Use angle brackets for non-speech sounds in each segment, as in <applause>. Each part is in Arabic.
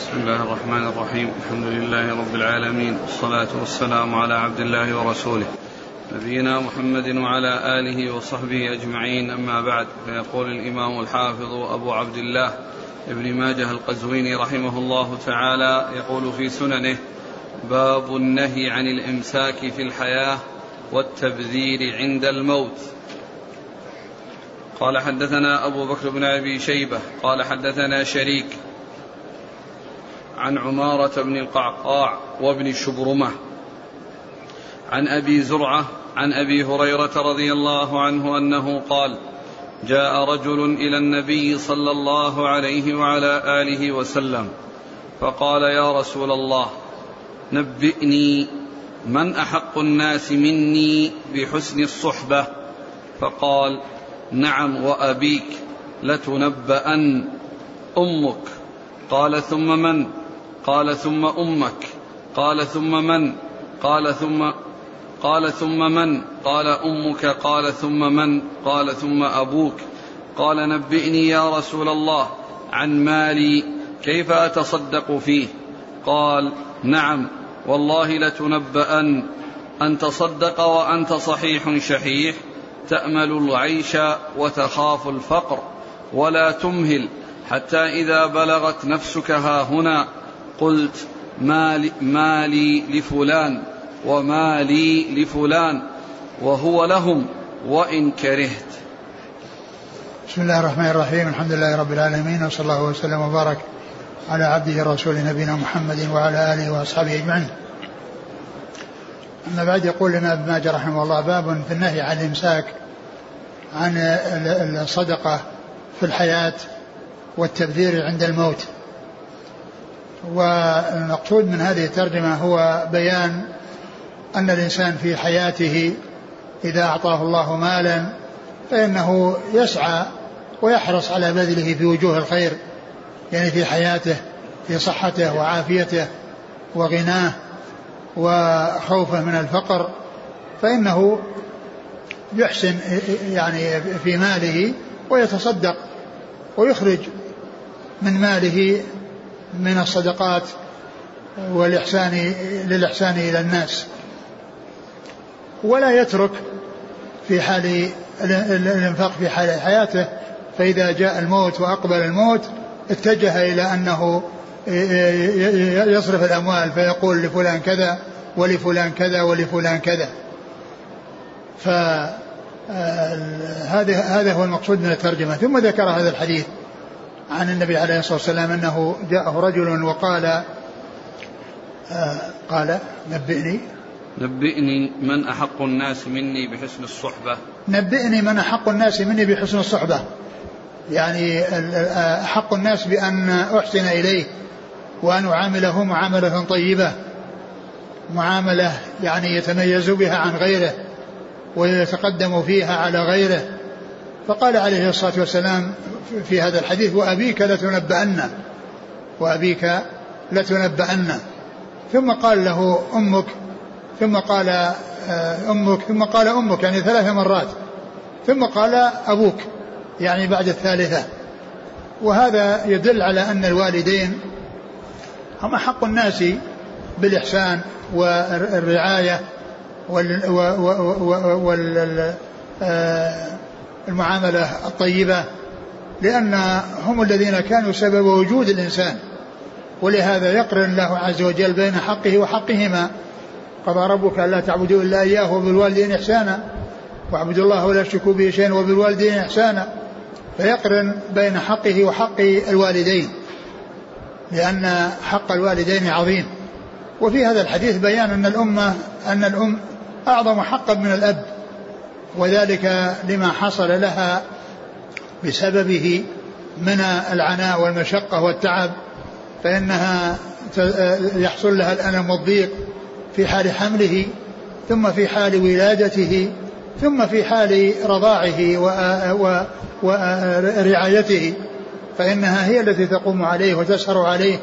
بسم الله الرحمن الرحيم. الحمد لله رب العالمين. والصلاة والسلام على عبد الله ورسوله. نبينا محمد وعلى آله وصحبه أجمعين. أما بعد فيقول الإمام الحافظ أبو عبد الله ابن ماجه القزويني رحمه الله تعالى يقول في سننه باب النهي عن الإمساك في الحياة والتبذير عند الموت. قال حدثنا أبو بكر بن أبي شيبة قال حدثنا شريك عن عمارة بن القعقاع وابن شبرمة عن أبي زرعة عن أبي هريرة رضي الله عنه أنه قال جاء رجل إلى النبي صلى الله عليه وعلى آله وسلم فقال يا رسول الله نبئني من أحق الناس مني بحسن الصحبة. فقال نعم وأبيك لتنبأن أمك. قال ثم من؟ قال ثم أمك قال ثم من قال ثم قال ثم من قال أمك قال ثم من قال ثم أبوك. قال نبئني يا رسول الله عن مالي كيف أتصدق فيه؟ قال نعم والله لتنبأن أن تصدق وأنت صحيح شحيح تأمل العيش وتخاف الفقر ولا تمهل حتى إذا بلغت نفسك ها هنا. قلت ما ما لي لفلان وما لي لفلان وهو لهم وإن كرهت. بسم الله الرحمن الرحيم. الحمد لله رب العالمين وصلى الله وسلم وبارك على عبده ورسوله نبينا محمد وعلى آله وأصحابه أجمعين. أما بعد يقول لنا ابن ماجه رحمه الله باب في النهي عن الإمساك عن الصدقة في الحياة والتبذير عند الموت. والمقصود من هذه الترجمة هو بيان أن الإنسان في حياته إذا أعطاه الله مالا فإنه يسعى ويحرص على بذله في وجوه الخير يعني في حياته في صحته وعافيته وغناه وخوفه من الفقر فإنه يحسن يعني في ماله ويتصدق ويخرج من ماله من الصدقات والإحسان للإحسان إلى الناس. ولا يترك في حال الإنفاق في حال حياته فإذا جاء الموت وأقبل الموت اتجه إلى أنه يصرف الأموال فيقول لفلان كذا ولفلان كذا ولفلان كذا. فهذا هذا هو المقصود من الترجمة. ثم ذكر هذا الحديث. عن النبي عليه الصلاة والسلام أنه جاءه رجل وقال آه قال نبئني. نبئني من أحق الناس مني بحسن الصحبة. نبئني من أحق الناس مني بحسن الصحبة. يعني أحق الناس بأن أحسن إليه وأن أعامله معاملة طيبة. معاملة يعني يتميز بها عن غيره ويتقدم فيها على غيره. فقال عليه الصلاة والسلام في هذا الحديث وأبيك لتنبأن وأبيك لتنبأن. ثم قال له أمك ثم قال آه، أمك ثم قال أمك يعني ثلاث مرات. ثم قال أبوك يعني بعد الثالثة. وهذا يدل على أن الوالدين هم أحق الناس بالإحسان والرعاية والمعاملة آه، الطيبة لأن هم الذين كانوا سبب وجود الإنسان. ولهذا يقرن الله عز وجل بين حقه وحقهما. قضى ربك ألا تعبدوا إلا إياه وبالوالدين إحسانا. واعبدوا الله ولا تشركوا به شيئا وبالوالدين إحسانا. فيقرن بين حقه وحق الوالدين لأن حق الوالدين عظيم. وفي هذا الحديث بيان أن الأمة أن الأم أعظم حقا من الأب. وذلك لما حصل لها بسببه من العناء والمشقة والتعب فإنها يحصل لها الألم والضيق في حال حمله ثم في حال ولادته ثم في حال رضاعه ورعايته فإنها هي التي تقوم عليه وتسهر عليه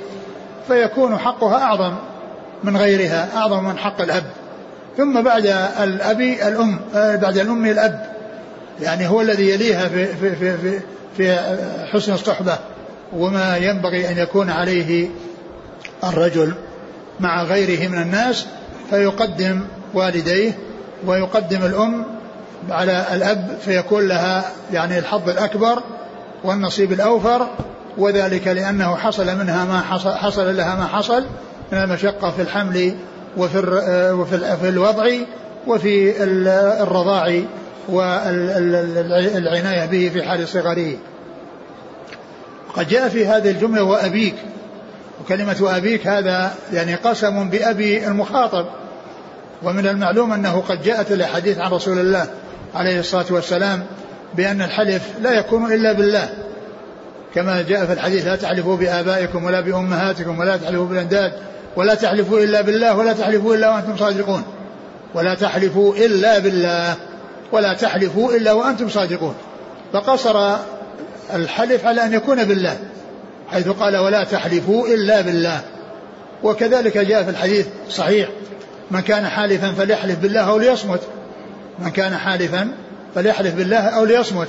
فيكون حقها أعظم من غيرها أعظم من حق الأب ثم بعد الأب الأم بعد الأم الأب. يعني هو الذي يليها في, في, في, في, في حسن الصحبة. وما ينبغي أن يكون عليه الرجل مع غيره من الناس فيقدم والديه ويقدم الأم على الأب فيكون لها يعني الحظ الأكبر والنصيب الأوفر. وذلك لأنه حصل منها ما حصل, حصل لها ما حصل من المشقة في الحمل وفي وفي الوضع وفي الرضاع والعناية به في حال صغره قد جاء في هذه الجملة وأبيك. وكلمة أبيك هذا يعني قسم بأبي المخاطب. ومن المعلوم أنه قد جاءت الأحاديث عن رسول الله عليه الصلاة والسلام بأن الحلف لا يكون إلا بالله. كما جاء في الحديث لا تحلفوا بآبائكم ولا بأمهاتكم ولا تحلفوا بالأنداد. ولا تحلفوا إلا بالله ولا تحلفوا إلا وأنتم صادقون. ولا تحلفوا إلا بالله ولا تحلفوا إلا وأنتم صادقون. فقصر الحلف على أن يكون بالله حيث قال ولا تحلفوا إلا بالله. وكذلك جاء في الحديث صحيح من كان حالفا فليحلف بالله أو ليصمت. من كان حالفا فليحلف بالله أو ليصمت.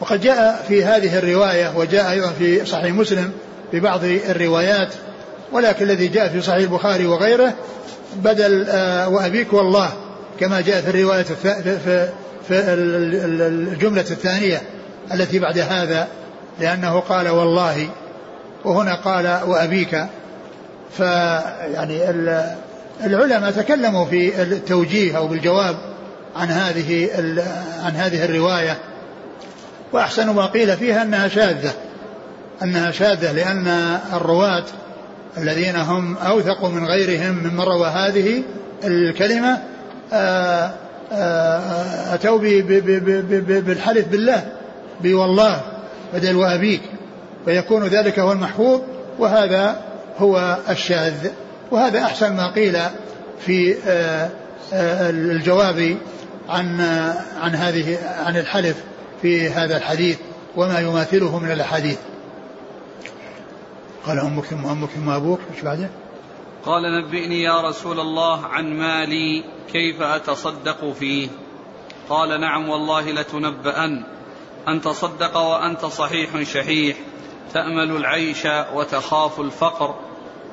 وقد جاء في هذه الرواية وجاء أيضا في صحيح مسلم في بعض الروايات ولكن الذي جاء في صحيح البخاري وغيره بدل آه، وأبيك والله كما جاء في الرواية في, في الجملة الثانية التي بعد هذا لأنه قال والله وهنا قال وأبيك. فيعني العلماء تكلموا في التوجيه أو بالجواب عن هذه عن هذه الرواية. وأحسن ما قيل فيها أنها شاذة أنها شاذة لأن الرواة الذين هم أوثق من غيرهم ممن روى هذه الكلمة آه، آه، أتوا بالحلف بالله بوالله بدل وأبيك فيكون ذلك هو المحفوظ وهذا هو الشاذ وهذا أحسن ما قيل في آه، الجواب عن عن هذه عن الحلف في هذا الحديث وما يماثله من الأحاديث. قال أمك ثم أمك ثم أبوك إيش بعده؟ قال نبئني يا رسول الله عن مالي كيف أتصدق فيه؟ قال نعم والله لتنبأن أن تصدق وأنت صحيح شحيح تأمل العيش وتخاف الفقر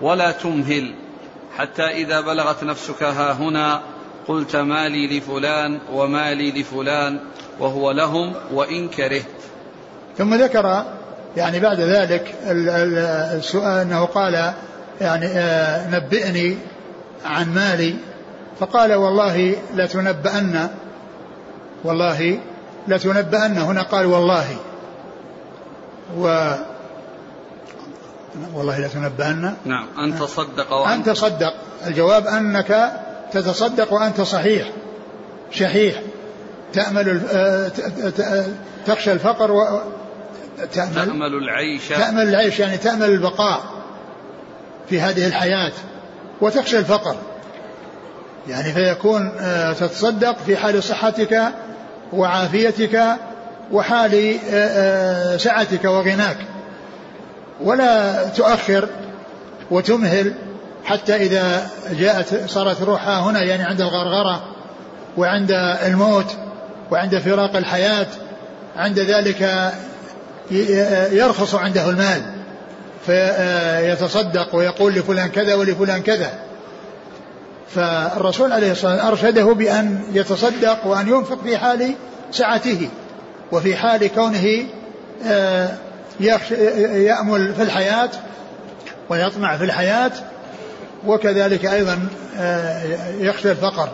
ولا تمهل حتى إذا بلغت نفسك ها هنا قلت مالي لفلان ومالي لفلان وهو لهم وإن كرهت ثم ذكر يعني بعد ذلك السؤال أنه قال يعني آه، نبئني عن مالي. فقال والله لتنبأن والله لتنبأن. هنا قال والله. و والله لتنبأن. نعم أن تصدق وأنت أن تصدق. الجواب أنك تتصدق وأنت صحيح. شحيح. تأمل آه، تخشى الفقر تأمل, تأمل العيش. تأمل العيش يعني تأمل البقاء في هذه الحياة وتخشى الفقر. يعني فيكون آه، تتصدق في حال صحتك وعافيتك وحال آه، سعتك وغناك. ولا تؤخر وتمهل حتى إذا جاءت صارت روحها هنا يعني عند الغرغرة وعند الموت وعند فراق الحياة عند ذلك يرخص عنده المال فيتصدق ويقول لفلان كذا ولفلان كذا. فالرسول عليه الصلاة والسلام أرشده بأن يتصدق وأن ينفق في حال سعته وفي حال كونه آه، يأمل في الحياة ويطمع في الحياة وكذلك أيضا آه، يخشى الفقر.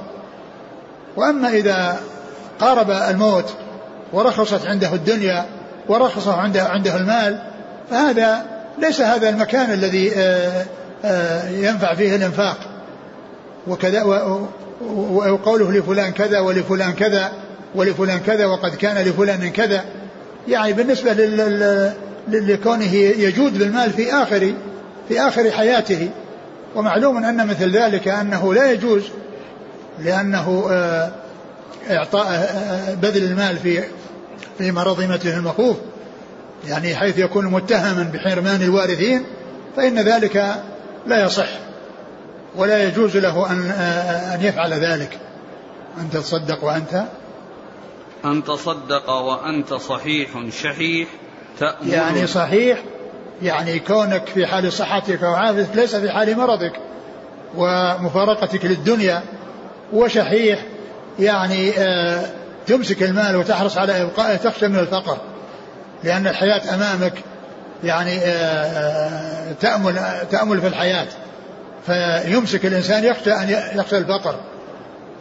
وأما إذا قارب الموت ورخصت عنده الدنيا ورخص عنده عنده المال فهذا ليس هذا المكان الذي آه، آه، ينفع فيه الإنفاق. وكذا وقوله لفلان كذا ولفلان كذا ولفلان كذا وقد كان لفلان كذا. يعني بالنسبة لكونه يجود بالمال في آخر في آخر حياته. ومعلوم أن مثل ذلك أنه لا يجوز لأنه آه، إعطاء بذل المال في في مرض مثله المخوف يعني حيث يكون متهما بحرمان الوارثين فإن ذلك لا يصح ولا يجوز له أن أن يفعل ذلك. أن تتصدق وأنت؟ أن تصدق وأنت صحيح شحيح تأمل يعني صحيح يعني كونك في حال صحتك وعافيتك ليس في حال مرضك ومفارقتك للدنيا وشحيح يعني آه تمسك المال وتحرص على إبقائه تخشى من الفقر لأن الحياة أمامك يعني آه, آه، تأمل تأمل في الحياة. فيمسك الإنسان يخشى أن يخشى الفقر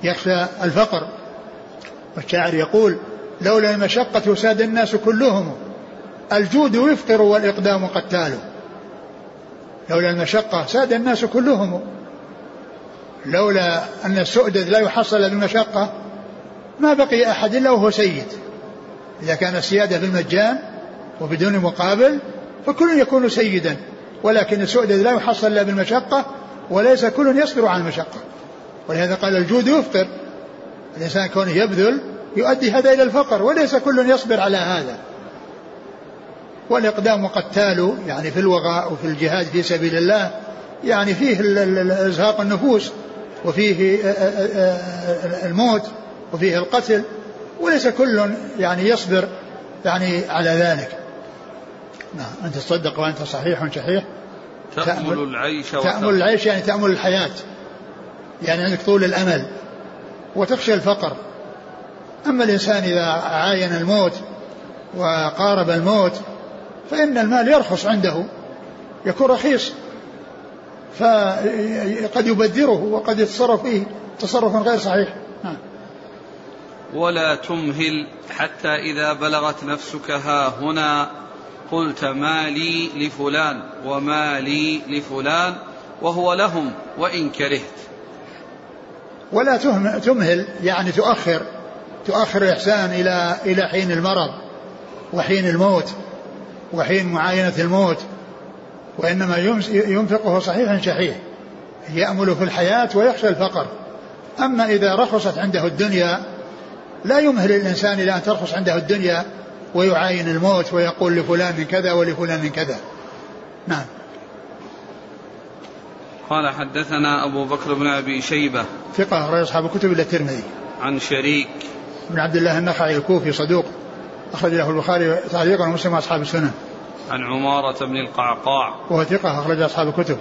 يخشى الفقر. والشاعر يقول لولا المشقة ساد الناس كلهم الجود يفقر والإقدام قتال. لولا المشقة ساد الناس كلهم لولا أن السؤدد لا يحصل بالمشقة ما بقي أحد إلا وهو سيد. إذا كان السيادة بالمجان وبدون مقابل فكل يكون سيدا. ولكن السؤدد لا يحصل إلا بالمشقة وليس كل يصبر على المشقة. ولهذا قال الجود يفطر. الإنسان كونه يبذل يؤدي هذا إلى الفقر وليس كل يصبر على هذا. والإقدام قتال يعني في الوغاء وفي الجهاد في سبيل الله يعني فيه إزهاق النفوس وفيه الموت. وفيه القتل وليس كل يعني يصبر يعني على ذلك. نعم أنت تصدق وأنت صحيح شحيح تأمل العيش تأمل العيش يعني تأمل الحياة. يعني عندك طول الأمل وتخشى الفقر. أما الإنسان إذا عاين الموت وقارب الموت فإن المال يرخص عنده يكون رخيص. فقد يبذره وقد يتصرف فيه تصرفا غير صحيح. ولا تمهل حتى إذا بلغت نفسك ها هنا قلت ما لي لفلان وما لي لفلان وهو لهم وإن كرهت. ولا تمهل يعني تؤخر تؤخر الإحسان إلى إلى حين المرض وحين الموت وحين معاينة الموت وإنما ينفقه صحيحا شحيح يأمل في الحياة ويخشى الفقر. أما إذا رخصت عنده الدنيا لا يمهل الإنسان إلى أن ترخص عنده الدنيا ويعاين الموت ويقول لفلان من كذا ولفلان من كذا. نعم. قال حدثنا أبو بكر بن أبي شيبة ثقة أخرج أصحاب الكتب إلا الترمذي. عن شريك. بن عبد الله النخعي الكوفي صدوق أخرج له البخاري تعليقا ومسلم وأصحاب السنن عن عمارة بن القعقاع. وهو ثقة أخرج أصحاب الكتب.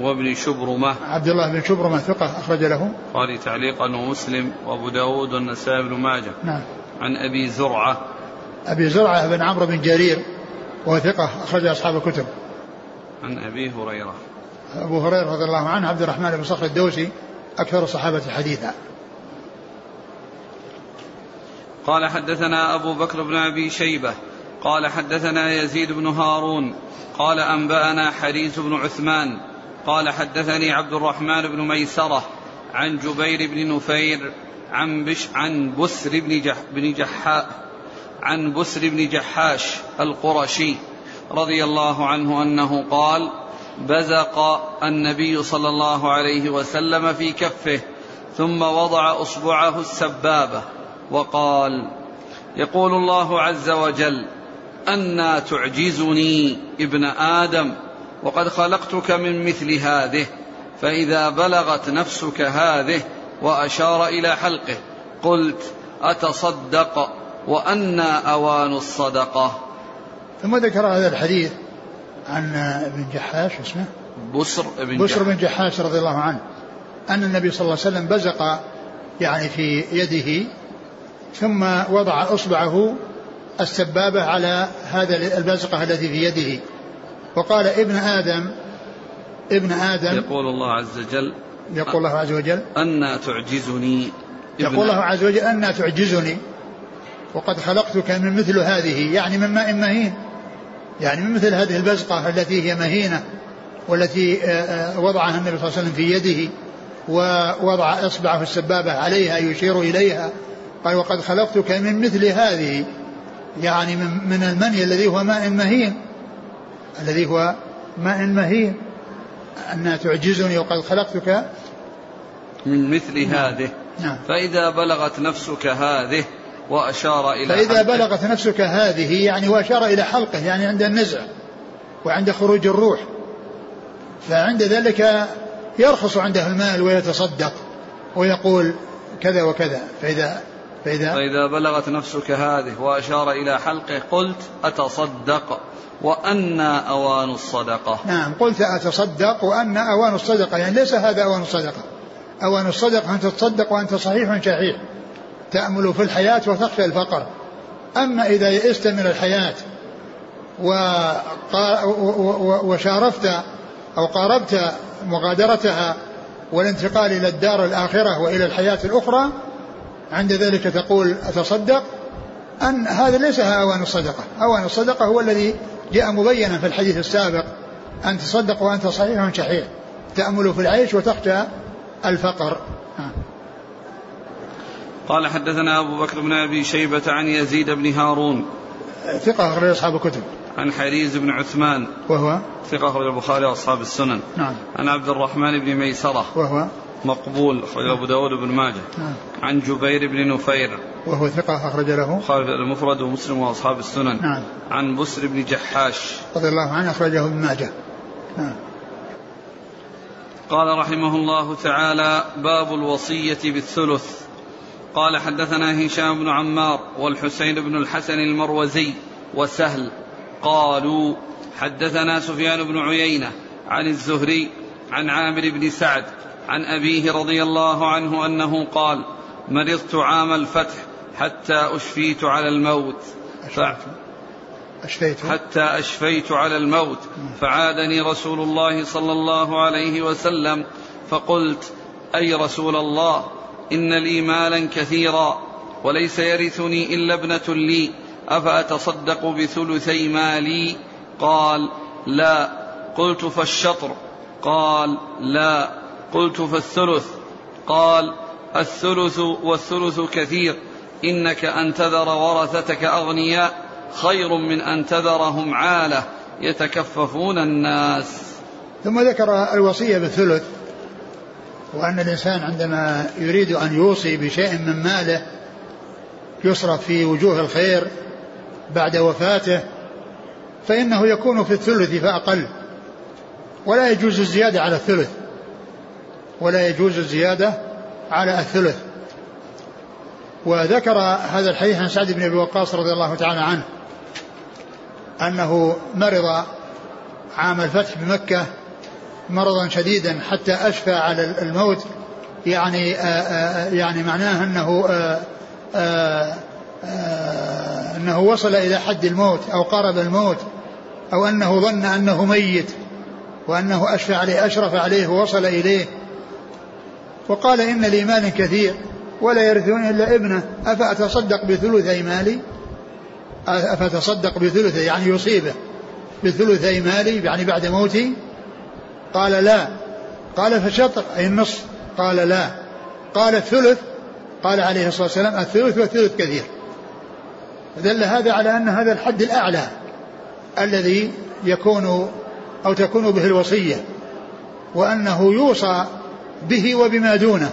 وابن شبرمة. عبد الله بن شبرمة ثقة أخرج له. قال تعليقا ومسلم وأبو داود والنسائي بن ماجه. نعم. عن أبي زرعة. أبي زرعة بن عمرو بن جرير وهو ثقة أخرج أصحاب الكتب. عن أبي هريرة. أبو هريرة رضي الله عنه عبد الرحمن بن صخر الدوسي أكثر الصحابة حديثا. قال حدثنا أبو بكر بن أبي شيبة. قال حدثنا يزيد بن هارون. قال أنبأنا حريث بن عثمان. قال حدثني عبد الرحمن بن ميسرة عن جبير بن نفير عن بش عن بسر بن جح بن جحاء عن بسر بن جحاش القرشي رضي الله عنه أنه قال بزق النبي صلى الله عليه وسلم في كفه ثم وضع أصبعه السبابة وقال يقول الله عز وجل أنا تعجزني ابن آدم وقد خلقتك من مثل هذه فإذا بلغت نفسك هذه وأشار إلى حلقه قلت أتصدق وأنا أوان الصدقة. ثم ذكر هذا الحديث عن ابن جحاش اسمه؟ بسر بن بسر بن جحاش. رضي الله عنه أن النبي صلى الله عليه وسلم بزق يعني في يده ثم وضع إصبعه السبابة على هذا البزقة التي في يده. وقال ابن آدم ابن آدم يقول الله عز وجل يقول الله عز وجل أنا تعجزني يقول الله عز وجل أنا تعجزني. وقد خلقتك من مثل هذه يعني من ماء مهين يعني من مثل هذه البزقة التي هي مهينة والتي آه، آه، وضعها النبي صلى الله عليه وسلم في يده ووضع إصبعه السبابة عليها يشير إليها. قال وقد خلقتك من مثل هذه يعني من, من المني الذي هو ماء مهين. الذي هو ماء مهين. أن تعجزني وقد خلقتك. من مثل نعم. هذه. نعم. فإذا بلغت نفسك هذه وأشار إلى فإذا حلقه بلغت نفسك هذه يعني وأشار إلى حلقه يعني عند النزع وعند خروج الروح. فعند ذلك يرخص عنده المال ويتصدق ويقول كذا وكذا. فإذا فإذا, فإذا بلغت نفسك هذه وأشار إلى حلقه قلت أتصدق وأن أوان الصدقة. نعم قلت أتصدق وأن أوان الصدقة. يعني ليس هذا أوان الصدقة. أوان الصدقة أن تتصدق وأنت صحيح شحيح. تأمل في الحياة وتخشى الفقر. أما إذا يئست من الحياة وشارفت أو قاربت مغادرتها والانتقال إلى الدار الآخرة وإلى الحياة الأخرى عند ذلك تقول أتصدق؟ أن هذا ليس أوان الصدقة. أوان الصدقة هو الذي جاء مبينا في الحديث السابق أن تصدق وأنت صحيح شحيح. تأمل في العيش وتخشى الفقر. قال حدثنا أبو بكر بن أبي شيبة عن يزيد بن هارون. ثقة أخرج أصحاب الكتب. عن حريز بن عثمان. وهو؟ ثقة أخرج البخاري وأصحاب السنن. نعم. عن عبد الرحمن بن ميسرة. وهو؟ مقبول أخرج أبو داود بن ماجه. نعم. عن جبير بن نفير. وهو ثقة أخرج له. خالد المفرد ومسلم وأصحاب السنن. نعم. عن بسر بن جحاش. رضي الله عنه أخرجه ابن ماجه. نعم. قال رحمه الله تعالى باب الوصية بالثلث. قال حدثنا هشام بن عمار والحسين بن الحسن المروزي وسهل. قالوا حدثنا سفيان بن عيينة عن الزهري عن عامر بن سعد عن أبيه رضي الله عنه أنه قال مرضت عام الفتح حتى أشفيت على الموت. أشفيت. حتى أشفيت على الموت. فعادني رسول الله صلى الله عليه وسلم فقلت أي رسول الله إن لي مالا كثيرا وليس يرثني إلا ابنة لي. أفأتصدق بثلثي مالي؟ قال لا. قلت فالشطر؟ قال لا. قلت فالثلث قال الثلث والثلث كثير. إنك أن تذر ورثتك أغنياء خير من أن تذرهم عالة. يتكففون الناس. ثم ذكر الوصية بالثلث وأن الإنسان عندما يريد أن يوصي بشيء من ماله يصرف في وجوه الخير بعد وفاته فإنه يكون في الثلث فأقل. ولا يجوز الزيادة على الثلث. ولا يجوز الزيادة على الثلث. وذكر هذا الحديث عن سعد بن أبي وقاص رضي الله تعالى عنه أنه مرض عام الفتح بمكة مرضا شديدا حتى أشفى على الموت. يعني آآ آآ يعني معناه أنه آآ أنه وصل إلى حد الموت أو قارب الموت أو أنه ظن أنه ميت وأنه أشفى عليه أشرف عليه ووصل إليه. وقال إن لي مال كثير ولا يرثون إلا ابنه. أفأتصدق بثلثي مالي؟ أفتصدق بثلثي يعني يصيبه. بثلثي مالي يعني بعد موتي قال لا. قال فشطر أي النصف. قال لا. قال الثلث قال عليه الصلاة والسلام الثلث والثلث كثير. فدل هذا على أن هذا الحد الأعلى الذي يكون أو تكون به الوصية وأنه يوصى به وبما دونه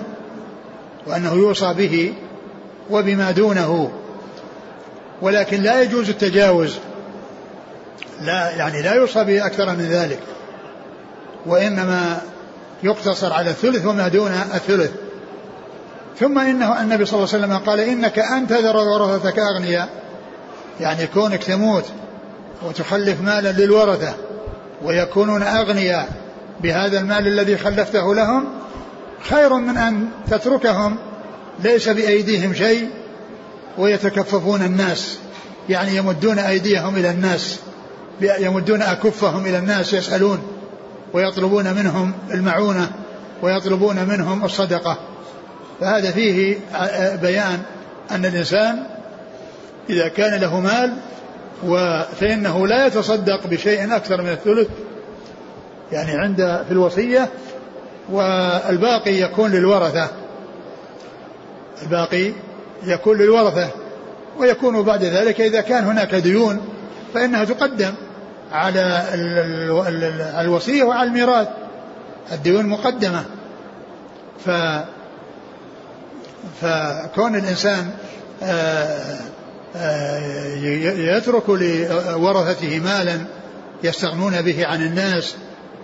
وأنه يوصى به وبما دونه. ولكن لا يجوز التجاوز لا يعني لا يوصى به أكثر من ذلك وإنما يقتصر على الثلث وما دون الثلث. ثم إنه النبي صلى الله عليه وسلم قال إنك أن تذر ورثتك أغنياء يعني كونك تموت وتخلف مالا للورثة ويكونون أغنياء بهذا المال الذي خلفته لهم خير من أن تتركهم ليس بأيديهم شيء ويتكففون الناس. يعني يمدون أيديهم إلى الناس يمدون أكفهم إلى الناس يسألون ويطلبون منهم المعونة ويطلبون منهم الصدقة. فهذا فيه بيان أن الإنسان إذا كان له مال فإنه لا يتصدق بشيء أكثر من الثلث يعني عند في الوصية والباقي يكون للورثة. الباقي يكون للورثة ويكون بعد ذلك إذا كان هناك ديون فإنها تقدم على الوصية وعلى الميراث. الديون مقدمة. ف فكون الإنسان آه، آه، يترك لورثته مالا يستغنون به عن الناس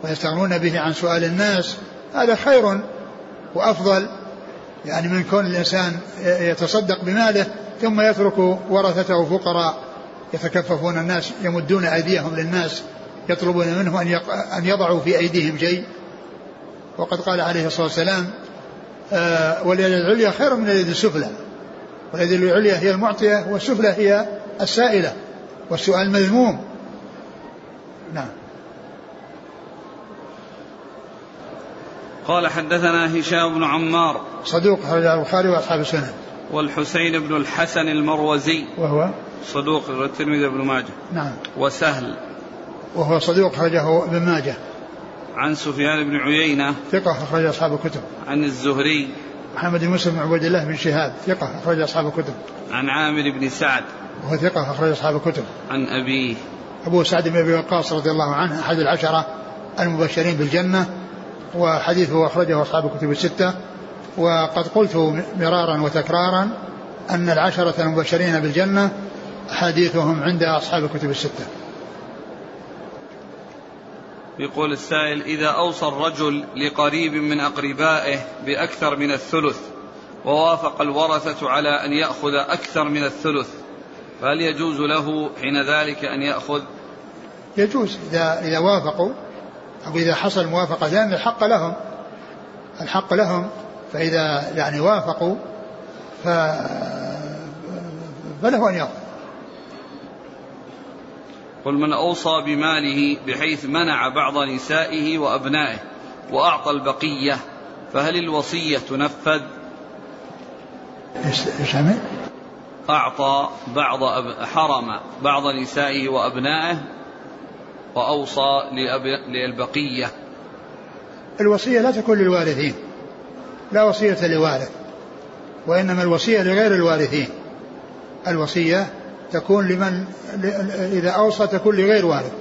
ويستغنون به عن سؤال الناس هذا خير وأفضل يعني من كون الإنسان يتصدق بماله ثم يترك ورثته فقراء يتكففون الناس يمدون أيديهم للناس يطلبون منهم أن يضعوا في أيديهم شيء. وقد قال عليه الصلاة والسلام آه واليد العليا خير من اليد السفلى. واليد العليا هي المعطية والسفلى هي السائلة والسؤال مذموم. نعم. قال حدثنا هشام بن عمار صدوق خرج البخاري وأصحاب السنن والحسين بن الحسن المروزي وهو؟ صدوق الترمذي بن ماجه. نعم. وسهل. وهو صدوق خرجه ابن ماجه. عن سفيان بن عيينة. ثقة أخرج أصحاب الكتب. عن الزهري. محمد بن مسلم بن عبيد الله بن شهاب. ثقة أخرج أصحاب الكتب. عن عامر بن سعد. وهو ثقة أخرج أصحاب الكتب. عن أبيه. أبو سعد بن أبي وقاص رضي الله عنه أحد العشرة المبشرين بالجنة. وحديثه أخرجه أصحاب الكتب الستة. وقد قلت مرارا وتكرارا أن العشرة المبشرين بالجنة حديثهم عند أصحاب الكتب الستة. يقول السائل إذا أوصى الرجل لقريب من أقربائه بأكثر من الثلث ووافق الورثة على أن يأخذ أكثر من الثلث فهل يجوز له حين ذلك أن يأخذ؟ يجوز إذا إذا وافقوا أو إذا حصل موافقة لأن الحق لهم. الحق لهم فإذا يعني وافقوا ف فله أن يأخذ قل من أوصى بماله بحيث منع بعض نسائه وأبنائه وأعطى البقية فهل الوصية تنفذ؟ إيش أعطى بعض أب... حرم بعض نسائه وأبنائه وأوصى لأب... للبقية. الوصية لا تكون للوارثين. لا وصية لوارث وإنما الوصية لغير الوارثين. الوصية تكون لمن إذا أوصى تكون لغير وارث.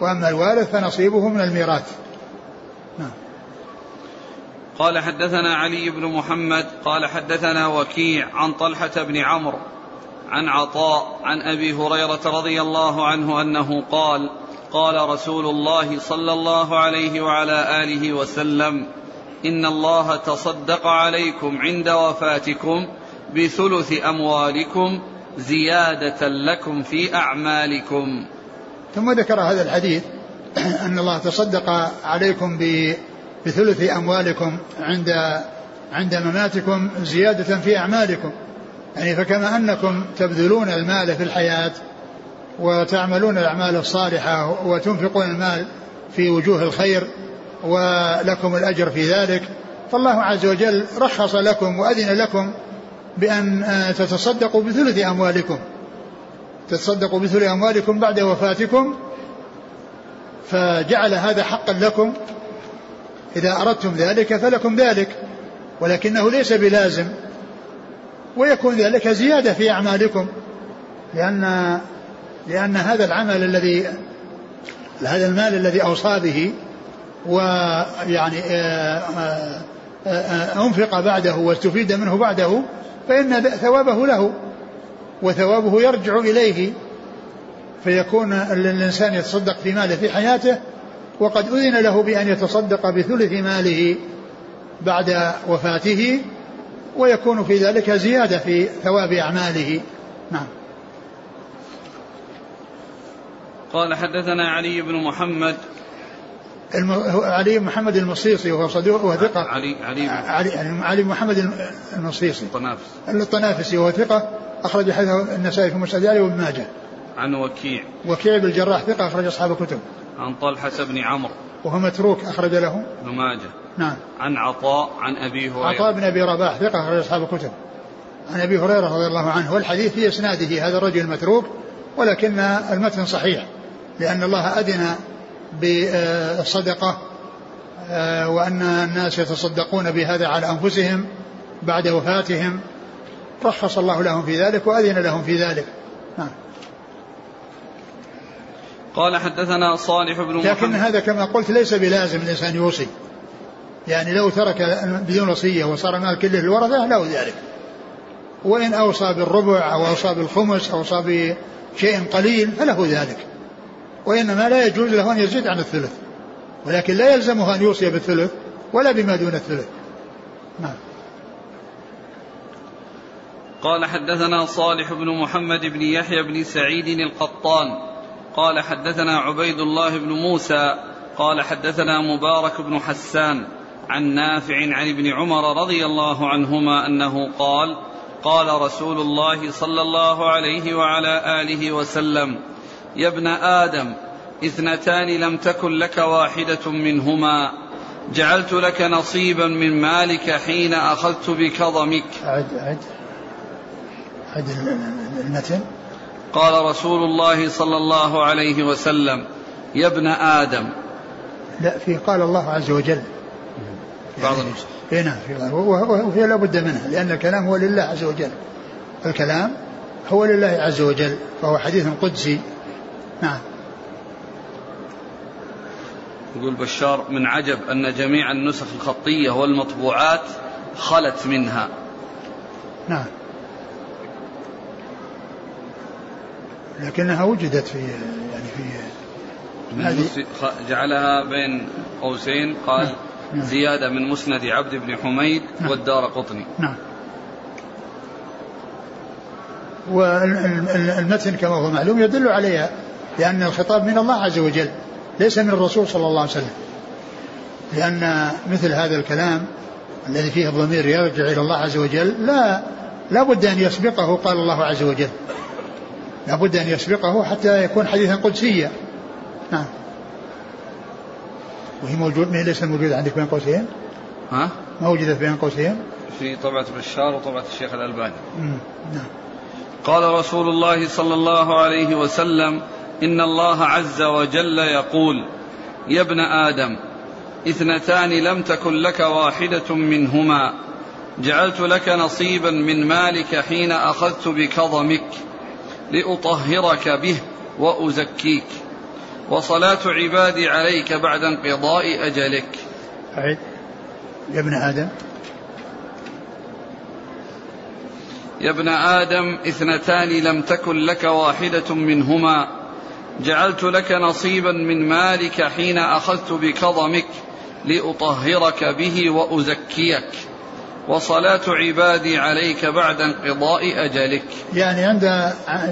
وأما الوارث فنصيبه من الميراث. نعم. قال حدثنا علي بن محمد قال حدثنا وكيع عن طلحة بن عمرو عن عطاء عن أبي هريرة رضي الله عنه أنه قال قال رسول الله صلى الله عليه وعلى آله وسلم إن الله تصدق عليكم عند وفاتكم بثلث أموالكم زيادة لكم في أعمالكم. ثم ذكر هذا الحديث <clears throat> أن الله تصدق عليكم بثلث أموالكم عند عند مماتكم زيادة في أعمالكم. يعني فكما أنكم تبذلون المال في الحياة وتعملون الأعمال الصالحة وتنفقون المال في وجوه الخير ولكم الأجر في ذلك فالله عز وجل رخص لكم وأذن لكم بأن آه، تتصدقوا بثلث أموالكم. تتصدقوا بثلث أموالكم بعد وفاتكم فجعل هذا حقا لكم. إذا أردتم ذلك فلكم ذلك ولكنه ليس بلازم ويكون ذلك زيادة في أعمالكم لأن لأن هذا العمل الذي هذا المال الذي أوصى به ويعني آه، آه، أنفق بعده واستفيد منه بعده فإن ثوابه له وثوابه يرجع إليه فيكون الإنسان يتصدق في ماله في حياته وقد أذن له بأن يتصدق بثلث ماله بعد وفاته ويكون في ذلك زيادة في ثواب أعماله. نعم. قال حدثنا علي بن محمد. الم... علي محمد المصيصي وهو صديق وهو ثقة. علي علي علي, علي محمد المصيصي. الطنافسي. الطنافسي وهو ثقة أخرج حديثه النسائي في مسند علي وابن ماجه. عن وكيع. وكيع بن الجراح ثقة أخرج أصحاب الكتب. عن طلحة بن عمرو. وهو متروك أخرج له. ابن ماجه. نعم. عن عطاء عن أبي هريرة. عطاء بن أبي رباح ثقة أخرج أصحاب الكتب. عن أبي هريرة رضي الله عنه. والحديث في إسناده هذا الرجل متروك ولكن المتن صحيح. لأن الله أذن بالصدقة آه، وأن الناس يتصدقون بهذا على أنفسهم بعد وفاتهم. رخص الله لهم في ذلك وأذن لهم في ذلك. نعم. قال حدثنا صالح بن محمد. لكن هذا كما قلت ليس بلازم الإنسان يوصي. يعني لو ترك بدون وصية وصار المال كله للورثة له ذلك. وإن أوصى بالربع أو أوصى بالخمس أو أوصى بشيء قليل فله ذلك. وإنما لا يجوز له أن يزيد عن الثلث ولكن لا يلزمه أن يوصي بالثلث ولا بما دون الثلث. نعم. قال حدثنا صالح بن محمد بن يحيى بن سعيد القطان. قال حدثنا عبيد الله بن موسى. قال حدثنا مبارك بن حسان عن نافع عن ابن عمر رضي الله عنهما أنه قال قال رسول الله صلى الله عليه وعلى آله وسلم يا ابن آدم إثنتان لم تكن لك واحدة منهما. جعلت لك نصيبا من مالك حين أخذت بكظمك. عد عد عد المتن قال رسول الله صلى الله عليه وسلم يا ابن آدم. لا في قال الله عز وجل. بعض النسخ اي نعم وهي لابد منها لأن الكلام هو لله عز وجل. الكلام هو لله عز وجل فهو حديث قدسي. نعم يقول بشار من عجب أن جميع النسخ الخطية والمطبوعات خلت منها نعم لكنها وجدت في يعني في هذه جعلها بين قوسين قال نعم. نعم. زيادة من مسند عبد بن حميد نعم. والدار قطني نعم والمتن كما هو معلوم يدل عليها لأن الخطاب من الله عز وجل ليس من الرسول صلى الله عليه وسلم. لأن مثل هذا الكلام الذي فيه الضمير يرجع إلى الله عز وجل لا لا بد أن يسبقه قال الله عز وجل. لا بد أن يسبقه حتى يكون حديثا قدسيا. نعم. وهي موجود ما ليس موجود عندك بين قوسين؟ ها؟ ما وجدت بين قوسين؟ في طبعة بشار وطبعة الشيخ الألباني. نعم. قال رسول الله صلى الله عليه وسلم إن الله عز وجل يقول يا ابن آدم إثنتان لم تكن لك واحدة منهما. جعلت لك نصيبا من مالك حين أخذت بكظمك لأطهرك به وأزكيك. وصلاة عبادي عليك بعد انقضاء أجلك. أعد. يا ابن آدم. يا ابن آدم إثنتان لم تكن لك واحدة منهما. جعلت لك نصيبا من مالك حين أخذت بكظمك لأطهرك به وأزكيك. وصلاة عبادي عليك بعد انقضاء أجلك. يعني عند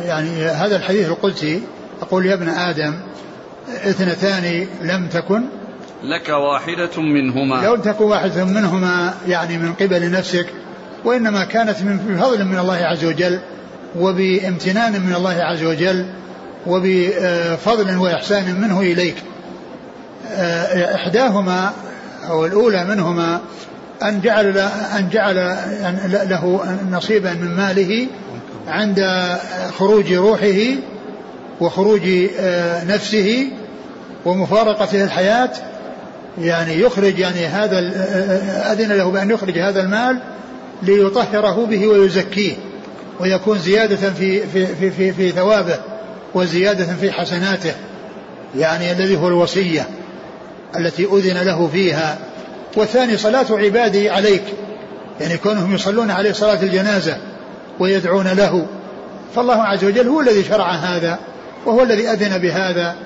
يعني هذا الحديث القدسي أقول يا ابن آدم اثنتان لم تكن لك واحدة منهما. لو تكن واحدة منهما يعني من قبل نفسك وإنما كانت من بفضل من الله عز وجل وبامتنان من الله عز وجل وبفضل وإحسان منه إليك. إحداهما أو الأولى منهما أن جعل أن جعل له نصيبا من ماله عند خروج روحه وخروج نفسه ومفارقته الحياة. يعني يخرج يعني هذا أذن له بأن يخرج هذا المال ليطهره به ويزكيه ويكون زيادة في في في في, في ثوابه. وزيادة في حسناته يعني الذي هو الوصية التي أذن له فيها. والثاني صلاة عبادي عليك يعني كونهم يصلون عليه صلاة الجنازة ويدعون له. فالله عز وجل هو الذي شرع هذا وهو الذي أذن بهذا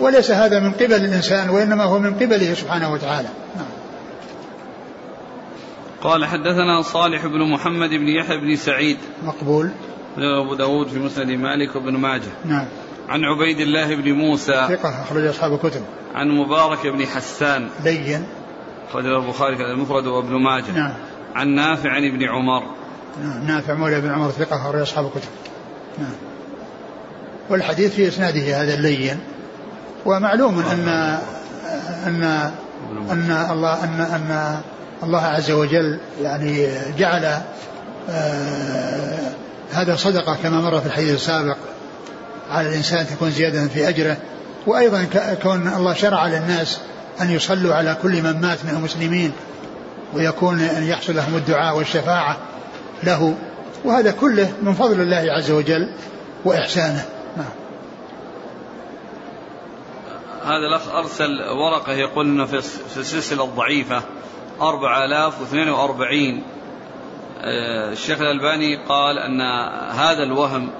وليس هذا من قبل الإنسان وإنما هو من قبله سبحانه وتعالى. نعم. قال حدثنا صالح بن محمد بن يحيى بن سعيد. مقبول. أبو داود في مسند مالك وابن ماجه. نعم. عن عبيد الله بن موسى. ثقة أخرج أصحاب الكتب. عن مبارك بن حسان. لين أخرج البخاري في المفرد وابن ماجه. نعم. عن نافع عن ابن عمر. نعم. نافع مولى بن عمر ثقة أخرج أصحاب الكتب. نعم. والحديث في إسناده هذا اللين. ومعلوم أن أن أن الله أن أن الله عز وجل يعني جعل آه هذا صدقة كما مر في الحديث السابق على الإنسان تكون زيادة في أجره وأيضا كون الله شرع للناس أن يصلوا على كل من مات من المسلمين ويكون أن يحصل لهم الدعاء والشفاعة له وهذا كله من فضل الله عز وجل وإحسانه. نعم. هذا الأخ أرسل ورقة يقول أنه في السلسلة الضعيفة 4042 آه، الشيخ الألباني قال أن هذا الوهم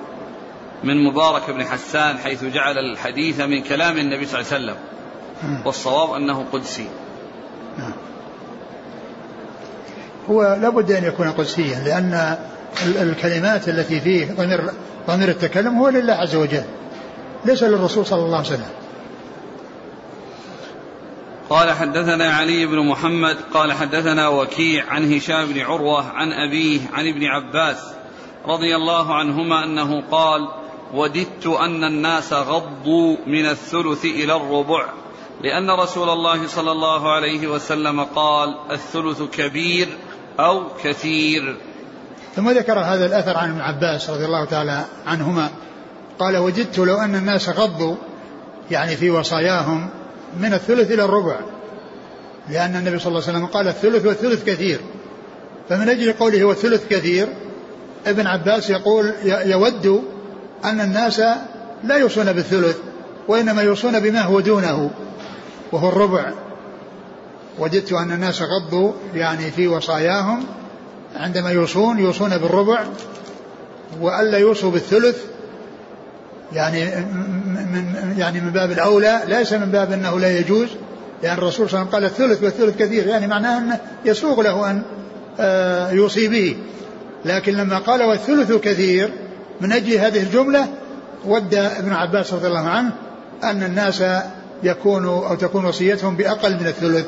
من مبارك بن حسان حيث جعل الحديث من كلام النبي صلى الله عليه وسلم والصواب أنه قدسي. هو لابد أن يكون قدسيا لأن الكلمات التي فيه ضمير ضمير التكلم هو لله عز وجل ليس للرسول صلى الله عليه وسلم. قال حدثنا علي بن محمد قال حدثنا وكيع عن هشام بن عروة عن أبيه عن ابن عباس رضي الله عنهما أنه قال وددت أن الناس غضوا من الثلث إلى الربع لأن رسول الله صلى الله عليه وسلم قال الثلث كبير أو كثير ثم ذكر هذا الأثر عن ابن عباس رضي الله تعالى عنهما قال وجدت لو أن الناس غضوا يعني في وصاياهم من الثلث إلى الربع. لأن النبي صلى الله عليه وسلم قال الثلث والثلث كثير. فمن أجل قوله والثلث كثير ابن عباس يقول يود أن الناس لا يوصون بالثلث وإنما يوصون بما هو دونه وهو الربع. وجدت أن الناس غضوا يعني في وصاياهم عندما يوصون يوصون بالربع وألا يوصوا بالثلث يعني من يعني من باب الأولى ليس من باب أنه لا يجوز لأن الرسول صلى الله عليه وسلم قال الثلث والثلث كثير يعني معناه أنه يسوغ له أن آه، يوصي به. لكن لما قال والثلث كثير من أجل هذه الجملة ود ابن عباس رضي الله عنه أن الناس يكون أو تكون وصيتهم بأقل من الثلث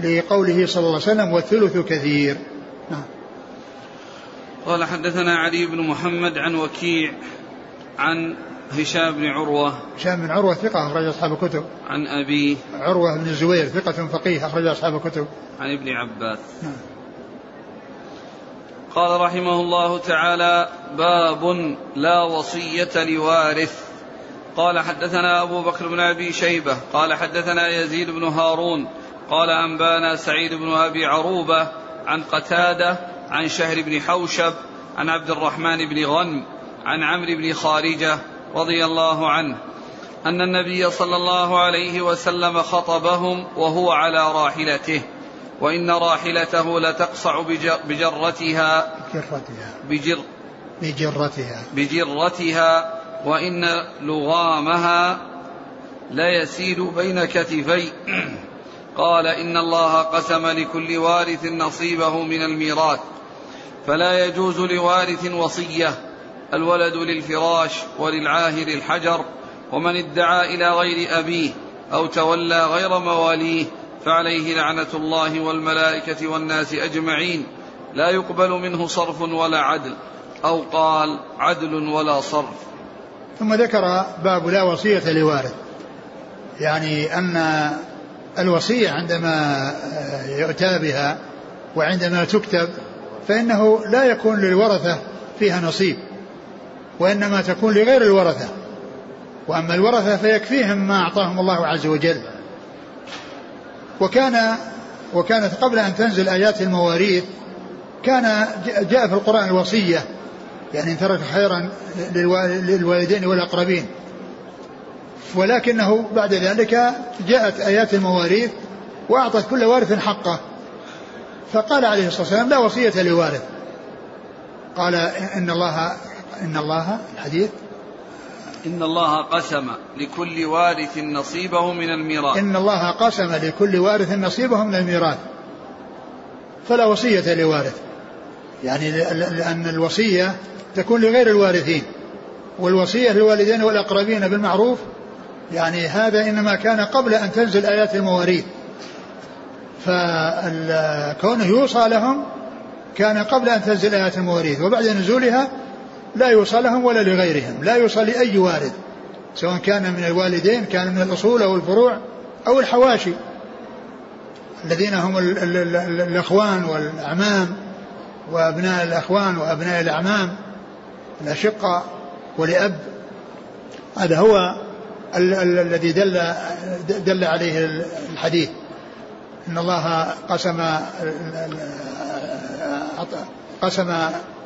لقوله صلى الله عليه وسلم والثلث كثير. نعم. قال حدثنا علي بن محمد عن وكيع عن هشام بن عروة. هشام بن عروة ثقة أخرج أصحاب الكتب. عن أبي عروة بن الزبير ثقة فقيه أخرج أصحاب الكتب. عن ابن عباس. نعم. قال رحمه الله تعالى باب لا وصية لوارث. قال حدثنا أبو بكر بن أبي شيبة. قال حدثنا يزيد بن هارون. قال أنبانا سعيد بن أبي عروبة عن قتادة عن شهر بن حوشب عن عبد الرحمن بن غنم. عن عمرو بن خارجة رضي الله عنه أن النبي صلى الله عليه وسلم خطبهم وهو على راحلته وإن راحلته لتقصع بجرتها. بجر بجرتها. بجرتها وإن لغامها ليسيل بين كتفي. قال إن الله قسم لكل وارث نصيبه من الميراث فلا يجوز لوارث وصية. الولد للفراش وللعاهر الحجر ومن ادعى إلى غير أبيه أو تولى غير مواليه فعليه لعنة الله والملائكة والناس أجمعين. لا يقبل منه صرف ولا عدل أو قال عدل ولا صرف. ثم ذكر باب لا وصية لوارث. يعني أن الوصية عندما يؤتى بها وعندما تكتب فإنه لا يكون للورثة فيها نصيب. وإنما تكون لغير الورثة. وأما الورثة فيكفيهم ما أعطاهم الله عز وجل. وكان وكانت قبل أن تنزل آيات المواريث كان جاء في القرآن الوصية يعني ترك خيرا للوالدين والأقربين. ولكنه بعد ذلك جاءت آيات المواريث وأعطت كل وارث حقه. فقال عليه الصلاة والسلام لا وصية لوارث. قال إن الله إن الله الحديث إن الله قسم لكل وارث نصيبه من الميراث. إن الله قسم لكل وارث نصيبه من الميراث. فلا وصية لوارث. يعني لأن الوصية تكون لغير الوارثين. والوصية للوالدين والأقربين بالمعروف يعني هذا إنما كان قبل أن تنزل آيات المواريث. فكونه يوصى لهم كان قبل أن تنزل آيات المواريث. وبعد نزولها لا يوصى لهم ولا لغيرهم لا يوصى لأي وارث سواء كان من الوالدين كان من الأصول أو الفروع أو الحواشي. الذين هم الإخوان والأعمام وأبناء الأخوان وأبناء الأعمام الأشقة ولأب هذا هو الذي دل دل عليه الحديث. إن الله قسم قسم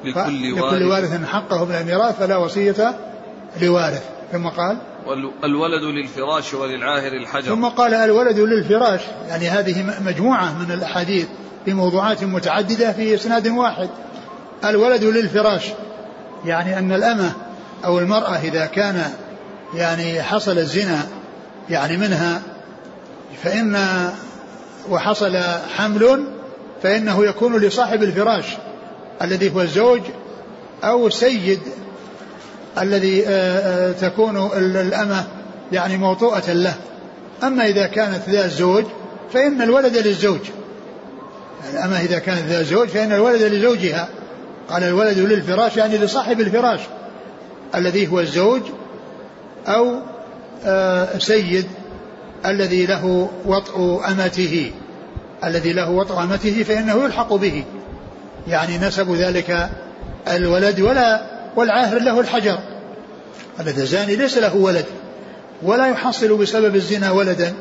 لكل, لكل وارث. حقه من الميراث فلا وصية لوارث. ثم قال الولد للفراش وللعاهر الحجر. ثم قال الولد للفراش. يعني هذه مجموعة من الأحاديث في موضوعات متعددة في إسناد واحد. الولد للفراش. يعني أن الأمة أو المرأة إذا كان يعني حصل الزنا يعني منها فإن وحصل حمل فإنه يكون لصاحب الفراش. الذي هو الزوج أو السيد الذي آه، آه، تكون الأمة يعني موطوءة له. أما إذا كانت ذا الزوج فإن الولد للزوج. الأمة إذا كانت ذا زوج فإن الولد لزوجها. قال الولد للفراش يعني لصاحب الفراش. الذي هو الزوج أو آه، سيد الذي له وطء أمته. الذي له وطء أمته فإنه يلحق به. يعني نسب ذلك الولد ولا والعاهر له الحجر. الذي الزاني ليس له ولد ولا يحصل بسبب الزنا ولدا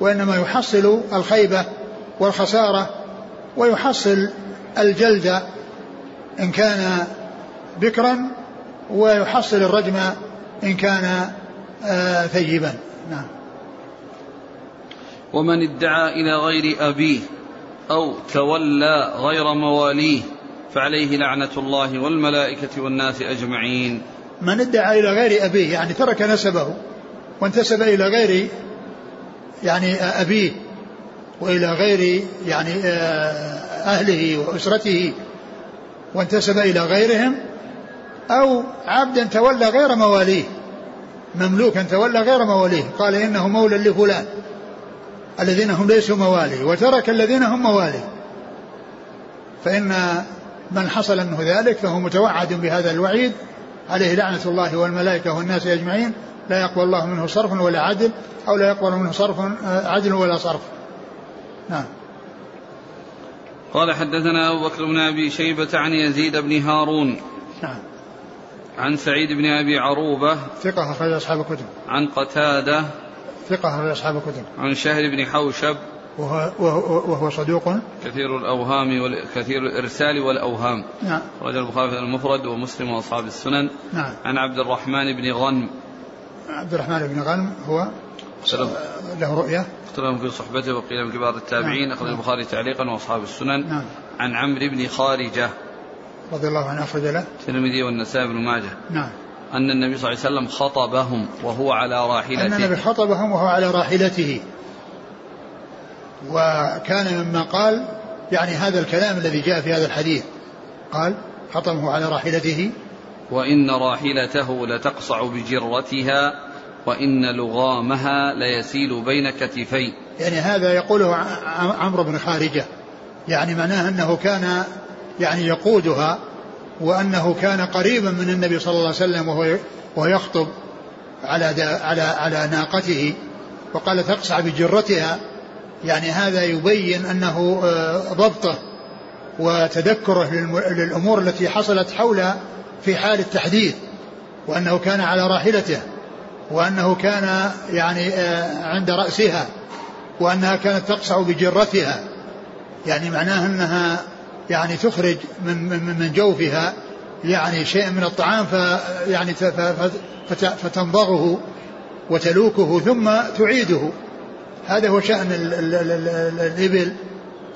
وإنما يحصل الخيبة والخسارة ويحصل الجلد إن كان بكرا ويحصل الرجم إن كان آه ثيبا. نعم. ومن ادعى إلى غير أبيه أو تولى غير مواليه فعليه لعنة الله والملائكة والناس أجمعين. من ادعى إلى غير أبيه يعني ترك نسبه وانتسب إلى غير يعني أبيه وإلى غير يعني آه، أهله وأسرته وانتسب إلى غيرهم أو عبدا تولى غير مواليه مملوكا تولى غير مواليه قال إنه مولى لفلان. الذين هم ليسوا موالي وترك الذين هم موالي فإن من حصل منه ذلك فهو متوعد بهذا الوعيد عليه لعنة الله والملائكة والناس أجمعين لا يقبل الله منه صرف ولا عدل أو لا يقبل منه صرف آه، عدل ولا صرف. نعم. قال حدثنا أبو بكر بن أبي شيبة عن يزيد بن هارون. نعم. عن سعيد بن أبي عروبة. ثقة أخرج أصحاب الكتب. عن قتادة. ثقة أخرج أصحاب الكتب. عن شهر بن حوشب. وهو, وهو, وهو صدوق. كثير الأوهام كثير الإرسال والأوهام. نعم. رجل البخاري في المفرد ومسلم وأصحاب السنن. نعم. عن عبد الرحمن بن غنم. عبد الرحمن بن غنم هو سلم. له رؤية. اختلف في صحبته وقيل من كبار التابعين. نعم. أخرج البخاري تعليقا وأصحاب السنن. نعم. عن عمرو بن خارجة. رضي الله عنه أخرج له. الترمذي والنسائي بن ماجه. نعم. أن النبي صلى الله عليه وسلم خطبهم وهو على راحلته. أن النبي خطبهم وهو على راحلته. وكان مما قال يعني هذا الكلام الذي جاء في هذا الحديث قال خطبه على راحلته. وإن راحلته لتقصع بجرتها وإن لغامها ليسيل بين كتفي يعني هذا يقوله عمرو بن خارجة. يعني معناه أنه كان يعني يقودها وأنه كان قريبا من النبي صلى الله عليه وسلم وهو يخطب على على على ناقته وقال تقصع بجرتها. يعني هذا يبين أنه آه، ضبطه وتذكره للأمور التي حصلت حول في حال التحديث وأنه كان على راحلته وأنه كان يعني آه، عند رأسها وأنها كانت تقصع بجرتها. يعني معناها أنها يعني تخرج من من من جوفها يعني شيء من الطعام ف يعني فتمضغه وتلوكه ثم تعيده. هذا هو شأن الإبل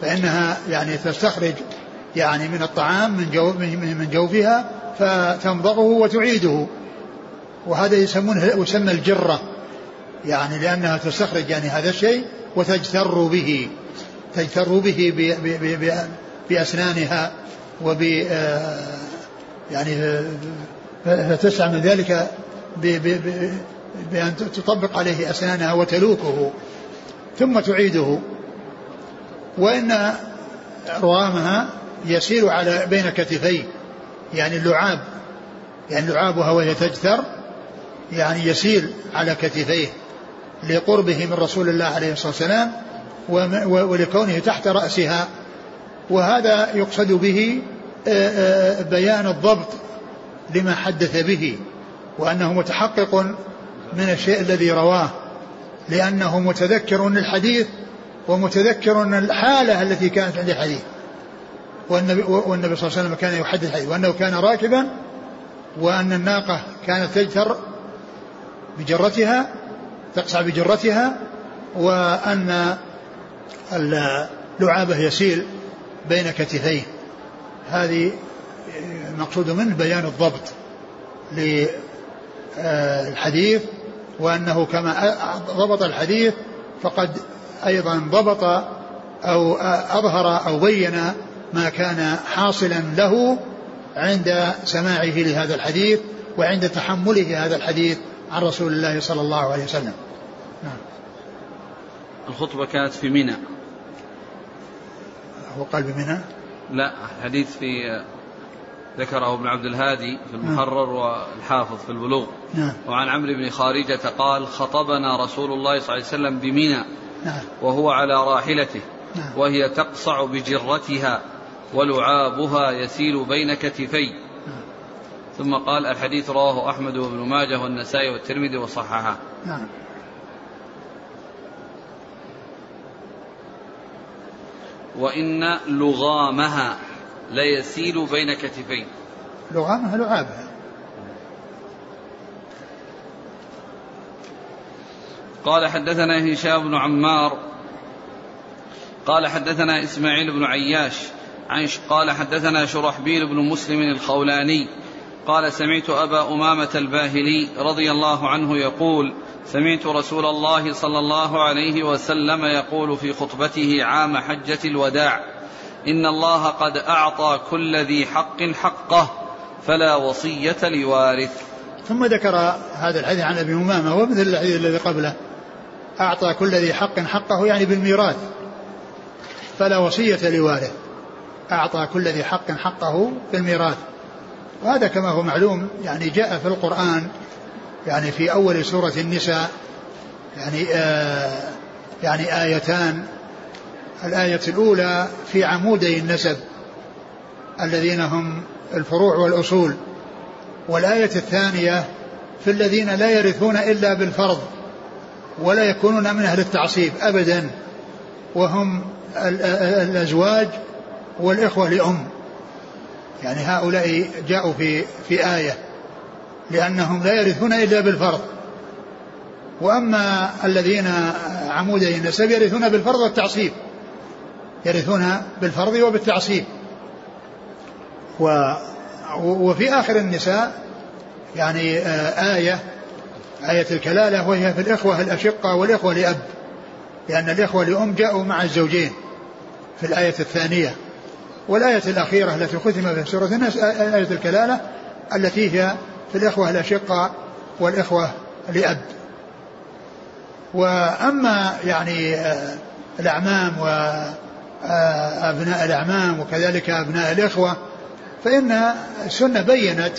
فإنها يعني تستخرج يعني من الطعام من جو من جوفها فتمضغه وتعيده. وهذا يسمونه يسمى الجرة يعني لأنها تستخرج يعني هذا الشيء وتجتر به. تجتر به بأسنانها وب آه، يعني فتسعى من ذلك بأن تطبق عليه أسنانها وتلوكه ثم تعيده. وإن روامها يسير على بين كتفيه يعني اللعاب يعني لعابها وهي تجثر يعني يسير على كتفيه لقربه من رسول الله عليه الصلاة والسلام ولكونه تحت رأسها. وهذا يقصد به آه، آه، بيان الضبط لما حدث به وأنه متحقق من الشيء الذي رواه لأنه متذكر للحديث ومتذكر الحالة التي كانت عند الحديث. والنبي, والنبي صلى الله عليه وسلم كان يحدث الحديث وأنه كان راكبا وأن الناقة كانت تجثر بجرتها تقصع بجرتها وأن لعابة يسيل بين كتفيه. هذه المقصود منه بيان الضبط للحديث وأنه كما ضبط الحديث فقد أيضا ضبط أو أظهر أو بين ما كان حاصلا له عند سماعه لهذا الحديث وعند تحمله هذا الحديث عن رسول الله صلى الله عليه وسلم. نعم. الخطبة كانت في منى هو قال بمنى لا حديث في ذكره ابن عبد الهادي في المحرر نعم. والحافظ في البلوغ نعم. وعن عمرو بن خارجة قال خطبنا رسول الله صلى الله عليه وسلم بمنى نعم. وهو على راحلته نعم. وهي تقصع بجرتها ولعابها يسيل بين كتفي نعم. ثم قال الحديث رواه أحمد وابن ماجه والنسائي والترمذي وصححه نعم. وإن لغامها ليسيل بين كتفين. لغامها لعابها قال حدثنا هشام بن عمار قال حدثنا إسماعيل بن عياش عن قال حدثنا شرحبيل بن مسلم الخولاني قال سمعت أبا أمامة الباهلي رضي الله عنه يقول سمعت رسول الله صلى الله عليه وسلم يقول في خطبته عام حجة الوداع إن الله قد أعطى كل ذي حق حقه فلا وصية لوارث. ثم ذكر هذا الحديث عن أبي أمامة ومثل الحديث الذي قبله أعطى كل ذي حق حقه يعني بالميراث فلا وصية لوارث. أعطى كل ذي حق حقه بالميراث. وهذا كما هو معلوم يعني جاء في القرآن يعني في أول سورة النساء يعني آه يعني آيتان. الآية الأولى في عمودي النسب الذين هم الفروع والأصول. والآية الثانية في الذين لا يرثون إلا بالفرض ولا يكونون من أهل التعصيب أبدا وهم الأزواج والإخوة لأم. يعني هؤلاء جاءوا في في آية. لأنهم لا يرثون إلا بالفرض. وأما الذين عمودي النسب يرثون بالفرض والتعصيب. يرثون بالفرض وبالتعصيب. و وفي آخر النساء يعني آه، آية آية الكلالة وهي في الإخوة الأشقة والإخوة لأب. لأن الإخوة لأم جاءوا مع الزوجين في الآية الثانية. والآية الأخيرة التي ختم في سورة الناس آية الكلالة التي هي في الإخوة الأشقة والإخوة لأب. وأما يعني آه، الأعمام وأبناء الأعمام وكذلك أبناء الإخوة فإن السنة بينت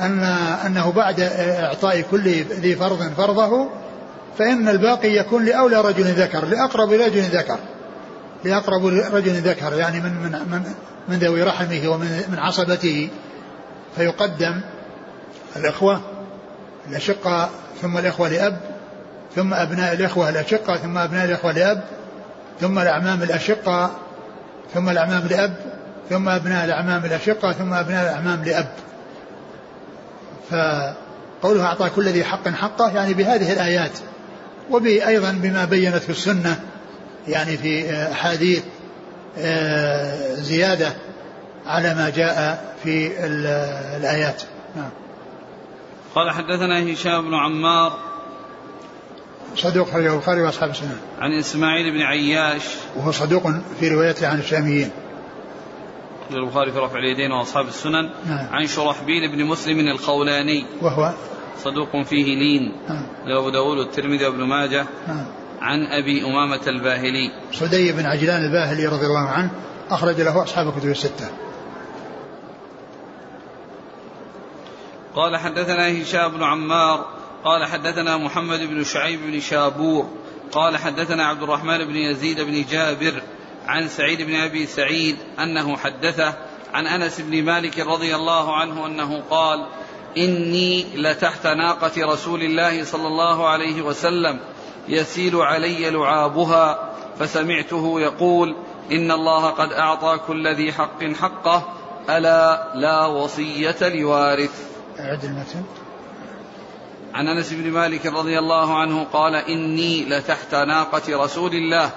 أن أنه بعد إعطاء كل ذي فرض فرضه فإن الباقي يكون لأولى رجل ذكر لأقرب رجل ذكر لأقرب رجل ذكر يعني من من من, من ذوي رحمه ومن من عصبته فيقدم الإخوة الأشقة ثم الإخوة لأب ثم أبناء الإخوة الأشقة ثم أبناء الإخوة لأب ثم الأعمام الأشقة ثم الأعمام لأب ثم أبناء الأعمام الأشقة ثم أبناء الأعمام لأب. فقوله أعطى كل ذي حق حقه يعني بهذه الآيات وأيضا بما بينت في السنة يعني في أحاديث آه، زيادة على ما جاء في الآيات. نعم. قال حدثنا هشام بن عمار صدوق خرجه البخاري وأصحاب السنن. عن إسماعيل بن عياش وهو صدوق في روايته عن الشاميين. البخاري في رفع اليدين وأصحاب السنن. نعم. عن شرحبيل بن مسلم الخولاني. وهو صدوق فيه لين. نعم. لأبو داود والترمذي وابن ماجه. نعم. عن أبي أمامة الباهلي. سدي بن عجلان الباهلي رضي الله عنه أخرج له أصحاب الكتب الستة. قال حدثنا هشام بن عمار قال حدثنا محمد بن شعيب بن شابور قال حدثنا عبد الرحمن بن يزيد بن جابر عن سعيد بن أبي سعيد أنه حدثه عن أنس بن مالك رضي الله عنه أنه قال إني لتحت ناقة رسول الله صلى الله عليه وسلم يسيل علي لعابها فسمعته يقول إن الله قد أعطى كل ذي حق حقه ألا لا وصية لوارث. أعد المتن. عن أنس بن مالك رضي الله عنه قال إني لتحت ناقة رسول الله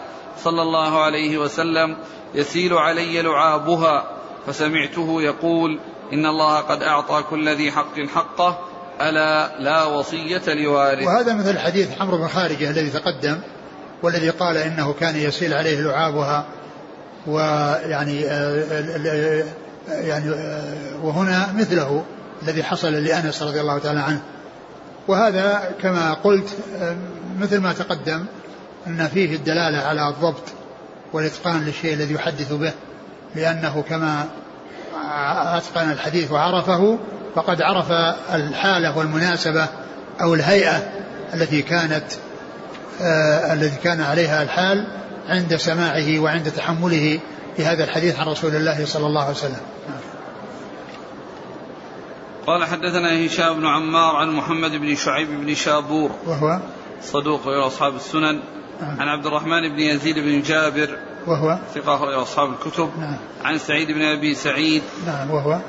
صلى الله عليه وسلم يسيل علي لعابها فسمعته يقول إن الله قد أعطى كل ذي حق حقه ألا لا وصية لوارث. وهذا مثل حديث عمرو بن خارجة الذي تقدم والذي قال إنه كان يسيل عليه لعابها ويعني يعني وهنا مثله. الذي حصل لأنس رضي الله تعالى عنه. وهذا كما قلت مثل ما تقدم أن فيه الدلالة على الضبط والإتقان للشيء الذي يحدث به لأنه كما أتقن الحديث وعرفه فقد عرف الحالة والمناسبة أو الهيئة التي كانت آه الذي كان عليها الحال عند سماعه وعند تحمله لهذا الحديث عن رسول الله صلى الله عليه وسلم. قال حدثنا هشام بن عمار عن محمد بن شعيب بن شابور. وهو؟ صدوق غير أصحاب السنن. نعم. عن عبد الرحمن بن يزيد بن جابر. وهو؟ ثقة أخرج أصحاب الكتب. نعم. عن سعيد بن أبي سعيد. نعم وهو؟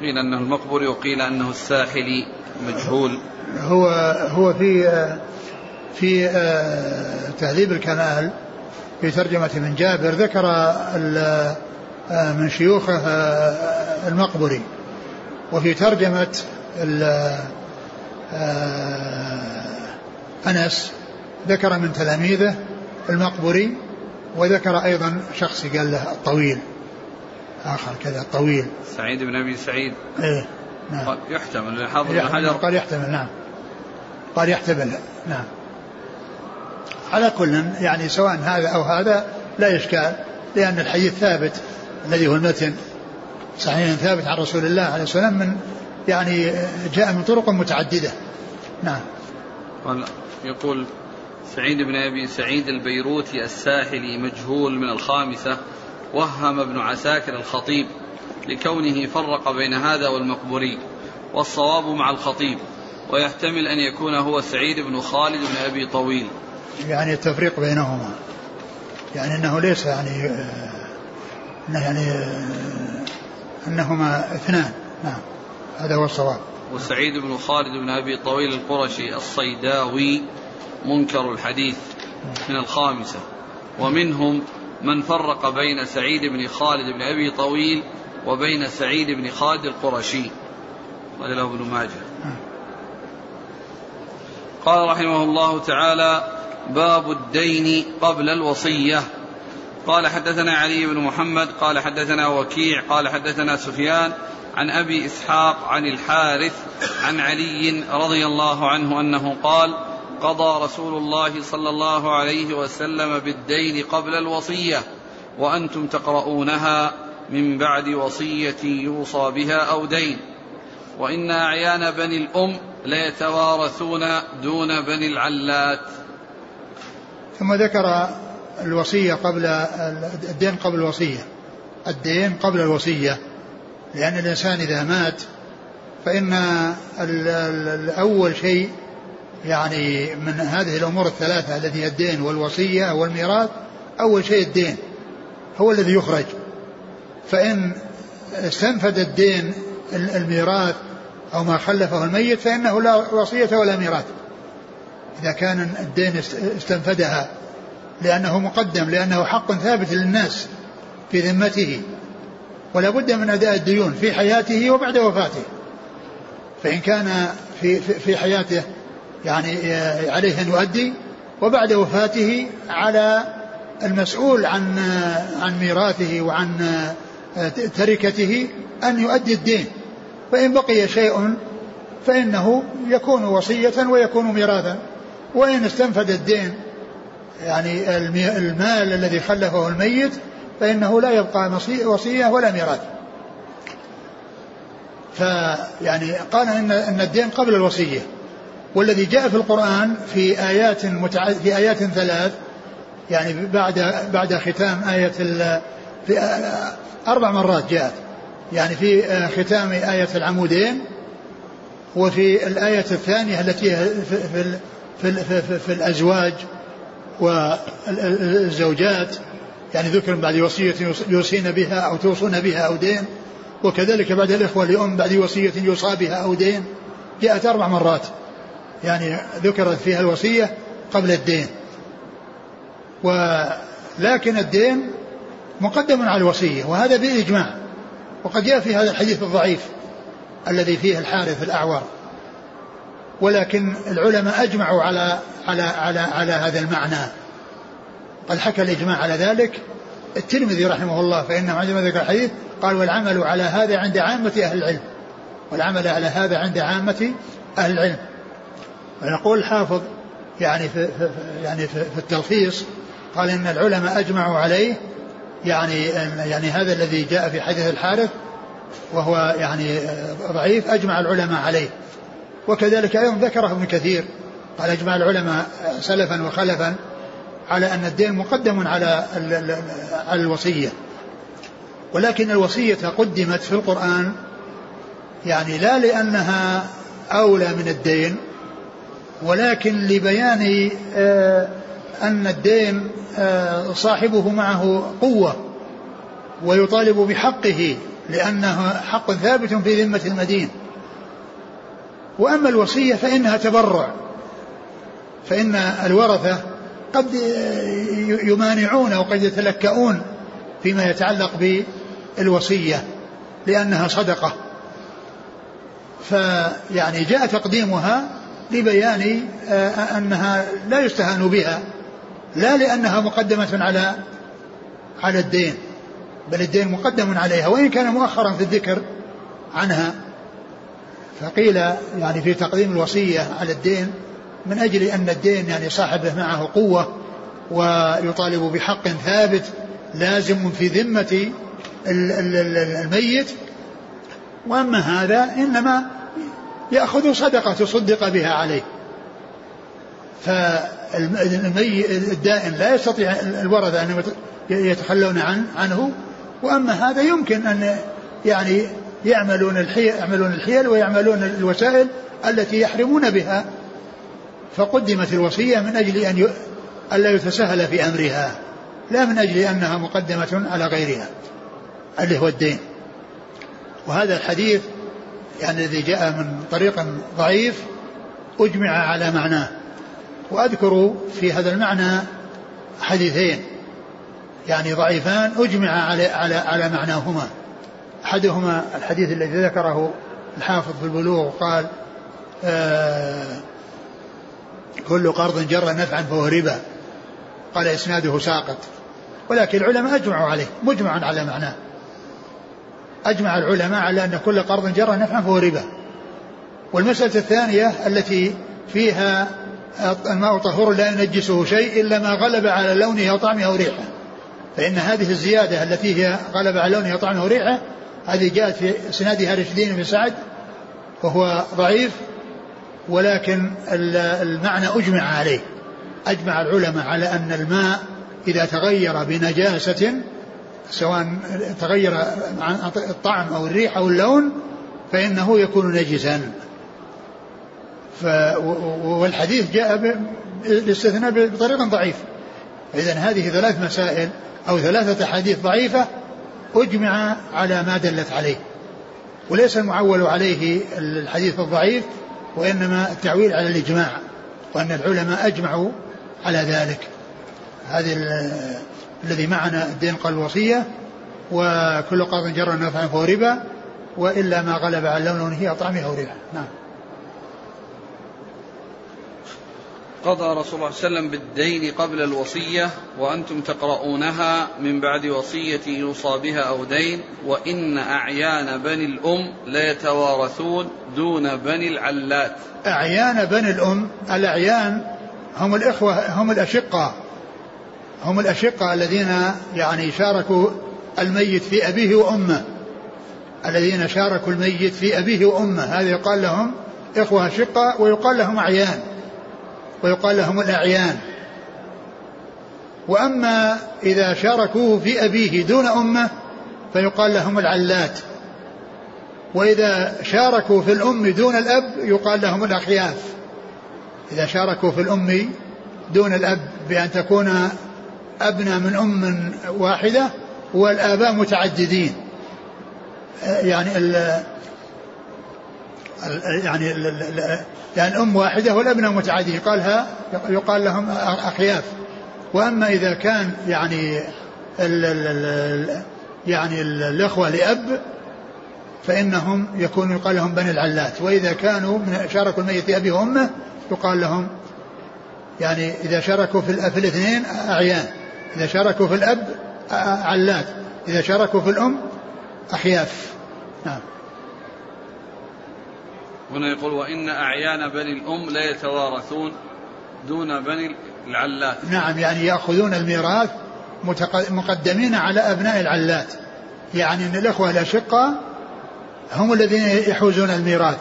قيل أنه المقبري وقيل أنه الساحلي مجهول. هو هو في في آه، تهذيب الكمال في ترجمة من جابر ذكر آه، من شيوخه آه، المقبري وفي ترجمة آه، أنس ذكر من تلاميذه المقبري وذكر أيضا شخص قال له الطويل. آخر كذا الطويل. سعيد بن أبي سعيد. إيه نعم. يحتمل الحافظ بن حجر. قال يحتمل نعم. قال يحتمل نعم. على كل يعني سواء هذا أو هذا لا إشكال لأن الحديث ثابت الذي هو المتن. صحيح ثابت عن رسول الله عليه والسلام من يعني جاء من طرق متعددة. نعم. قال يقول سعيد بن أبي سعيد البيروتي الساحلي مجهول من الخامسة وهم ابن عساكر الخطيب لكونه فرق بين هذا والمقبوري والصواب مع الخطيب ويحتمل أن يكون هو سعيد بن خالد بن أبي طويل. يعني التفريق بينهما. يعني إنه ليس يعني آه، إنه يعني أنهما اثنان. نعم. هذا هو الصواب. وسعيد بن خالد بن أبي طويل القرشي الصيداوي منكر الحديث من الخامسة. ومنهم من فرق بين سعيد بن خالد بن أبي طويل وبين سعيد بن خالد القرشي. قال له ابن ماجه. قال رحمه الله تعالى باب الدين قبل الوصية. قال حدثنا علي بن محمد قال حدثنا وكيع قال حدثنا سفيان عن أبي إسحاق عن الحارث عن علي رضي الله عنه أنه قال قضى رسول الله صلى الله عليه وسلم بالدين قبل الوصية وأنتم تقرؤونها من بعد وصية يوصى بها أو دين وإن أعيان بني الأم ليتوارثون دون بني العلات. ثم ذكر الوصية قبل الدين قبل الوصية. الدين قبل الوصية. لأن الإنسان إذا مات فإن ال- ال- الأول شيء يعني من هذه الأمور الثلاثة التي هي الدين والوصية والميراث أول شيء الدين. هو الذي يخرج. فإن استنفد الدين ال- الميراث أو ما خلفه الميت فإنه لا وصية ولا ميراث. إذا كان الدين است- استنفدها لأنه مقدم لأنه حق ثابت للناس في ذمته. ولا بد من أداء الديون في حياته وبعد وفاته. فإن كان في, في, حياته يعني عليه أن يؤدي وبعد وفاته على المسؤول عن عن ميراثه وعن تركته أن يؤدي الدين. فإن بقي شيء فإنه يكون وصية ويكون ميراثا. وإن استنفد الدين يعني المال الذي خلفه الميت فإنه لا يبقى وصية ولا ميراث. فيعني قال إن أن الدين قبل الوصية. والذي جاء في القرآن في آيات متع... في آيات ثلاث يعني بعد بعد ختام آية ال... في أربع مرات جاءت. يعني في ختام آية العمودين وفي الآية الثانية التي في, في, في, في, في, في الأزواج. والزوجات يعني ذكر بعد وصية يوصين بها أو توصون بها أو دين وكذلك بعد الإخوة لأم بعد وصية يوصى بها أو دين جاءت أربع مرات. يعني ذكرت فيها الوصية قبل الدين. ولكن الدين مقدم على الوصية وهذا بالإجماع وقد جاء في هذا الحديث الضعيف الذي فيه الحارث الأعور. ولكن العلماء أجمعوا على على على على هذا المعنى. قد حكى الإجماع على ذلك. الترمذي رحمه الله فإنه عندما ذكر الحديث قال والعمل على هذا عند عامة أهل العلم. والعمل على هذا عند عامة أهل العلم. ونقول الحافظ يعني في, في يعني في, في التلخيص قال إن العلماء أجمعوا عليه يعني يعني هذا الذي جاء في حديث الحارث وهو يعني ضعيف أجمع العلماء عليه. وكذلك أيضا ذكره ابن كثير قال اجمع العلماء سلفا وخلفا على أن الدين مقدم على على الوصية. ولكن الوصية قدمت في القرآن يعني لا لأنها أولى من الدين ولكن لبيان آه، أن الدين آه، صاحبه معه قوة ويطالب بحقه لأنه حق ثابت في ذمة المدين. وأما الوصية فإنها تبرع. فإن الورثة قد يمانعون وقد يتلكؤون فيما يتعلق بالوصية لأنها صدقة. فيعني جاء تقديمها لبيان آه، أنها لا يستهان بها لا لأنها مقدمة على على الدين بل الدين مقدم عليها. وإن كان مؤخرا في الذكر عنها فقيل يعني في تقديم الوصية على الدين من أجل أن الدين يعني صاحبه معه قوة ويطالب بحق ثابت لازم في ذمة الميت. وأما هذا إنما يأخذ صدقة تصدق بها عليه. فالمي الدائن لا يستطيع الورثة أن يتخلون عن عنه. وأما هذا يمكن أن يعني يعملون الحيل يعملون الحيل ويعملون الوسائل التي يحرمون بها. فقدمت الوصية من أجل أن. ألا يتساهل في أمرها لا من أجل أنها مقدمة على غيرها اللي هو الدين. وهذا الحديث يعني الذي جاء من طريق ضعيف أجمع على معناه. وأذكر في هذا المعنى حديثين يعني ضعيفان أجمع على على على معناهما. أحدهما الحديث الذي ذكره الحافظ في البلوغ قال آه كل قرض جر نفعا فهو ربا. قال إسناده ساقط. ولكن العلماء أجمعوا عليه مجمع على معناه. أجمع العلماء على أن كل قرض جر نفعا فهو ربا. والمسألة الثانية التي فيها الماء طهور لا ينجسه شيء إلا ما غلب على لونه أو طعمه أو ريحه. فإن هذه الزيادة التي هي غلب على لونه أو طعمه أو ريحه هذه جاءت في سنادها رشدين بن سعد وهو ضعيف ولكن المعنى أجمع عليه. أجمع العلماء على أن الماء إذا تغير بنجاسة سواء تغير عن الطعم أو الريح أو اللون فإنه يكون نجسا. ف والحديث جاء بالاستثناء بطريق ضعيف إذا هذه ثلاث مسائل أو ثلاثة أحاديث ضعيفة أجمع على ما دلت عليه. وليس المعول عليه الحديث الضعيف وإنما التعويل على الإجماع وأن العلماء أجمعوا على ذلك. هذه الذي معنا الدين قال الوصية وكل قرض جر نفعا فهو ربا وإلا ما غلب على لونه هي طعمه أو ريحه نعم. قضى رسول الله صلى الله عليه وسلم بالدين قبل الوصية وأنتم تقرؤونها من بعد وصية يوصى بها أو دين وإن أعيان بني الأم ليتوارثون دون بني العلات. أعيان بني الأم الأعيان هم الإخوة هم الأشقة هم الأشقة الذين يعني شاركوا الميت في أبيه وأمه. الذين شاركوا الميت في أبيه وأمه. هذا يقال لهم إخوة أشقة ويقال لهم أعيان. ويقال لهم الأعيان. وأما إذا شاركوه في أبيه دون أمه فيقال لهم العلات. وإذا شاركوا في الأم دون الأب يقال لهم الأخياف. إذا شاركوا في الأم دون الأب بأن تكون أبنى من أم واحدة والآباء متعددين. يعني ال يعني ال يعني أم واحدة والأبناء متعددين قالها يقال لهم أخياف. وأما إذا كان يعني ال ال يعني الإخوة لأب فإنهم يكون يقال لهم بني العلات. وإذا كانوا من شاركوا الميت أبي وأمه يقال لهم يعني إذا شاركوا في, في الاثنين أعيان. إذا شاركوا في الأب علات. إذا شاركوا في الأم أحياف نعم هنا يقول وإن أعيان بني الأم لا يتوارثون دون بني العلات. نعم يعني يأخذون الميراث مقدمين على أبناء العلات. يعني أن الأخوة الأشقاء هم الذين يحوزون الميراث.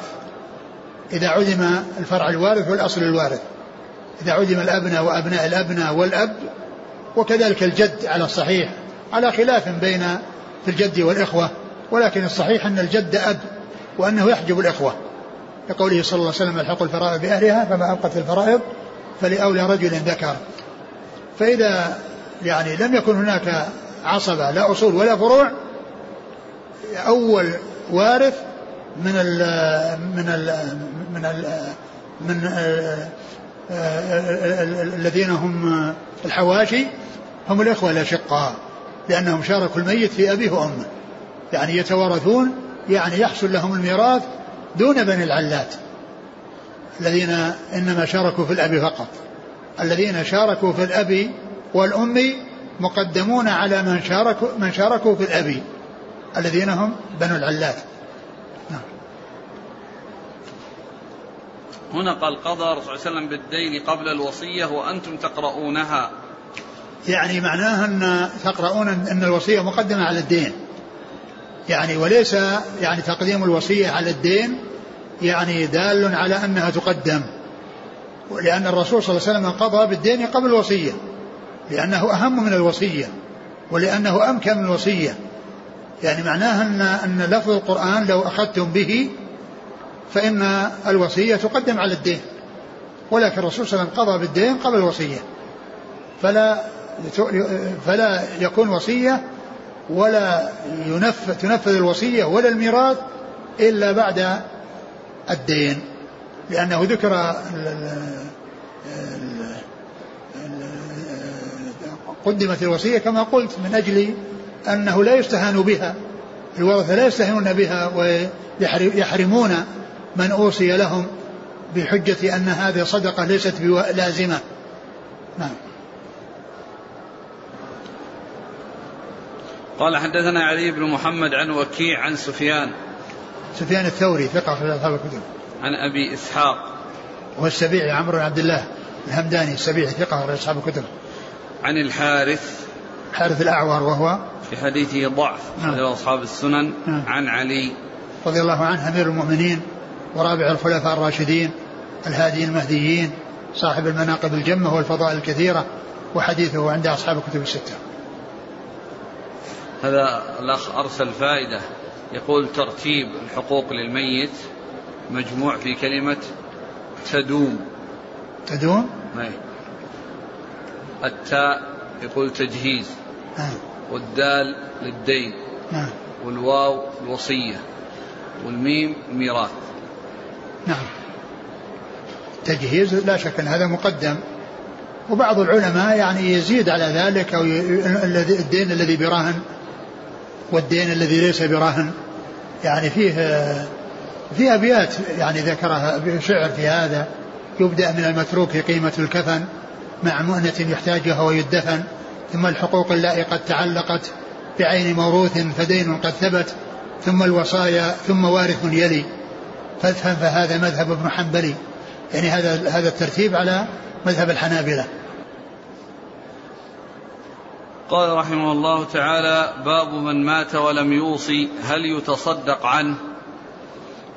إذا عدم الفرع الوارث والأصل الوارث. إذا عدم الأبناء وأبناء الأبناء والأب وكذلك الجد على الصحيح. على خلاف بين في الجد والإخوة ولكن الصحيح أن الجد أب وأنه يحجب الإخوة. لقوله صلى الله عليه وسلم الحق الفرائض بأهلها فما أبقت الفرائض فلأولى رجل ذكر. فإذا يعني لم يكن هناك عصبة لا أصول ولا فروع أول وارث من ال من ال من ال من الذين هم الحواشي هم الإخوة الأشقاء لأنهم شاركوا الميت في أبيه وأمه. يعني يتوارثون يعني يحصل لهم الميراث دون بني العلات الذين إنما شاركوا في الأب فقط. الذين شاركوا في الأب والأم مقدمون على من شاركوا من شاركوا في الأب الذين هم بنو العلات. نعم. هنا قال قضى الرسول صلى الله عليه وسلم بالدين قبل الوصية وأنتم تقرؤونها. يعني معناها أن تقرؤون أن الوصية مقدمة على الدين. يعني وليس يعني تقديم الوصية على الدين يعني دال على أنها تقدم لأن الرسول صلى الله عليه وسلم قضى بالدين قبل الوصية لأنه أهم من الوصية ولأنه أمكن من الوصية. يعني معناها أن أن لفظ القرآن لو أخذتم به فإن الوصية تقدم على الدين ولكن الرسول صلى الله عليه وسلم قضى بالدين قبل الوصية فلا فلا يكون وصية ولا ينفذ تنفذ الوصية ولا الميراث إلا بعد الدين لأنه ذكر قدمت الوصية كما قلت من أجل أنه لا يستهان بها الورثة لا يستهانون بها ويحرمون من أوصي لهم بحجة أن هذه صدقة ليست لازمة. نعم. قال حدثنا علي بن محمد عن وكيع عن سفيان. سفيان الثوري ثقة في أصحاب الكتب. عن أبي إسحاق. والسبيعي عمرو بن عبد الله الهمداني السبيعي ثقة في أصحاب الكتب. عن الحارث. الحارث الأعور وهو؟ في حديثه ضعف نعم. أصحاب السنن. نعم. عن علي. رضي الله عنه أمير المؤمنين ورابع الخلفاء الراشدين الهاديين المهديين صاحب المناقب الجمة والفضائل الكثيرة وحديثه عند أصحاب الكتب الستة. هذا الأخ أرسل فائدة. يقول ترتيب الحقوق للميت مجموع في كلمة تدوم. تدوم؟ أي التاء يقول تجهيز. آه. والدال للدين. نعم. والواو الوصية. والميم الميراث. نعم. تجهيز لا شك أن هذا مقدم. وبعض العلماء يعني يزيد على ذلك أو الدين الذي براهن والدين الذي ليس براهن. يعني فيه في أبيات يعني ذكرها شعر في هذا. يبدأ من المتروك قيمة الكفن مع مؤنة يحتاجها ويدفن ثم الحقوق اللائي قد تعلقت بعين موروث فدين قد ثبت ثم الوصايا ثم وارث يلي. فافهم فهذا مذهب ابن حنبلي. يعني هذا هذا الترتيب على مذهب الحنابلة. قال رحمه الله تعالى باب من مات ولم يوصي هل يتصدق عنه؟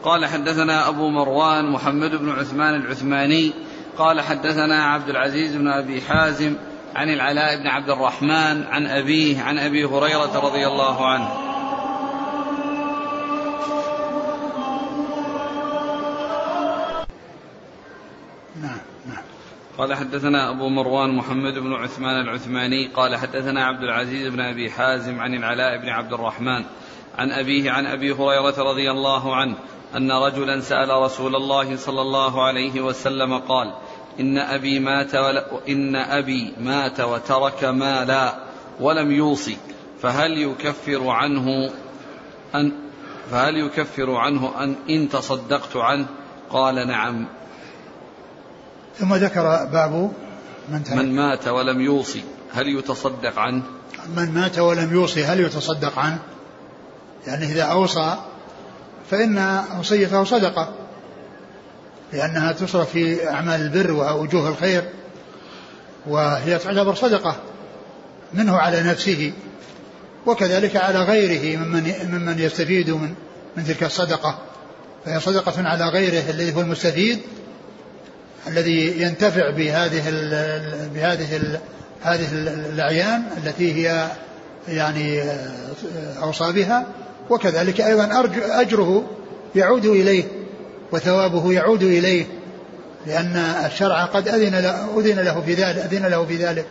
قال حدثنا أبو مروان محمد بن عثمان العثماني قال حدثنا عبد العزيز بن أبي حازم عن العلاء بن عبد الرحمن عن أبيه عن أبي هريرة رضي الله عنه. قال حدثنا أبو مروان محمد بن عثمان العثماني قال حدثنا عبد العزيز بن أبي حازم عن العلاء بن عبد الرحمن عن أبيه عن أبي هريرة رضي الله عنه أن رجلا سأل رسول الله صلى الله عليه وسلم قال إن أبي مات إن أبي مات وترك مالا ولم يوصي فهل يكفر عنه أن فهل يكفر عنه أن إن تصدقت عنه؟ قال نعم. ثم ذكر باب من, من مات ولم يوصي هل يتصدق عنه؟ من مات ولم يوصي هل يتصدق عنه؟ يعني إذا أوصى فإن وصيته صدقة لأنها تصرف في أعمال البر ووجوه الخير وهي تعتبر صدقة منه على نفسه وكذلك على غيره ممن ممن يستفيد من من تلك الصدقة. فهي صدقة على غيره الذي هو المستفيد الذي ينتفع بهذه ال بهذه ال هذه الأعيان التي هي يعني أوصى بها وكذلك أيضا أجره يعود إليه وثوابه يعود إليه لأن الشرع قد أذن له, أذن له في ذلك أذن له في ذلك.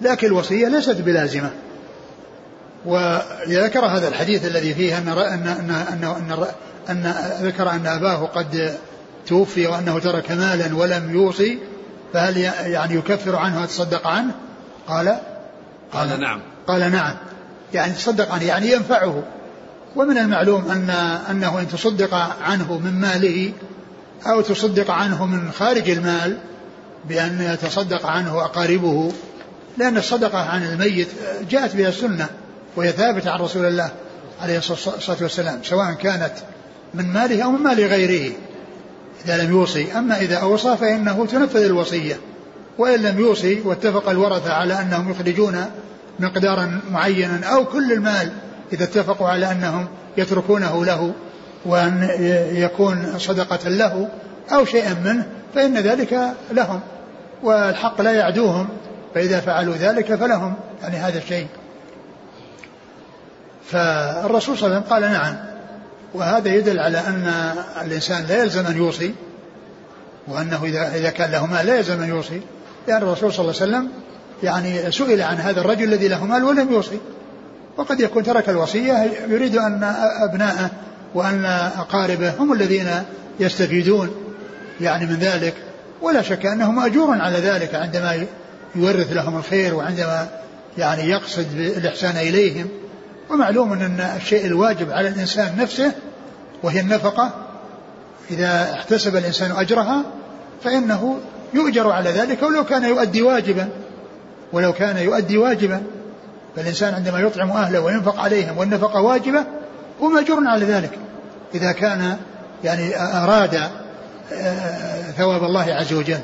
لكن الوصية ليست بلازمة. وذكر هذا الحديث الذي فيه أن أن أن أن, ذكر أن أباه قد توفي وأنه ترك مالا ولم يوصي فهل يعني يكفر عنه ويتصدق عنه؟ قال قال, نعم. قال نعم. يعني تصدق عنه يعني ينفعه. ومن المعلوم أن أنه إن تصدق عنه من ماله أو تصدق عنه من خارج المال بأن يتصدق عنه أقاربه لأن الصدقة عن الميت جاءت بها السنة وهي ثابتة عن رسول الله عليه الصلاة والسلام سواء كانت من ماله أو من مال غيره. إذا لم يوصي. أما إذا أوصى فإنه تنفذ الوصية. وإن لم يوصي واتفق الورثة على أنهم يخرجون مقدارا معينا أو كل المال إذا اتفقوا على أنهم يتركونه له وأن يكون صدقة له أو شيئا منه فإن ذلك لهم. والحق لا يعدوهم فإذا فعلوا ذلك فلهم. يعني هذا الشيء. فالرسول صلى الله عليه وسلم قال نعم. وهذا يدل على أن الإنسان لا يلزم أن يوصي وأنه إذا إذا كان له مال لا يلزم أن يوصي. لأن الرسول صلى الله عليه وسلم يعني سئل عن هذا الرجل الذي له مال ولم يوصي. وقد يكون ترك الوصية يريد أن أبناءه وأن أقاربه هم الذين يستفيدون يعني من ذلك. ولا شك أنه مأجور على ذلك عندما يورث لهم الخير وعندما يعني يقصد بالإحسان إليهم. ومعلوم أن الشيء الواجب على الإنسان نفسه وهي النفقة إذا احتسب الإنسان أجرها فإنه يؤجر على ذلك ولو كان يؤدي واجبا ولو كان يؤدي واجبا. فالإنسان عندما يطعم أهله وينفق عليهم والنفقة واجبة هو مأجور على ذلك. إذا كان يعني أراد آه، ثواب الله عز وجل.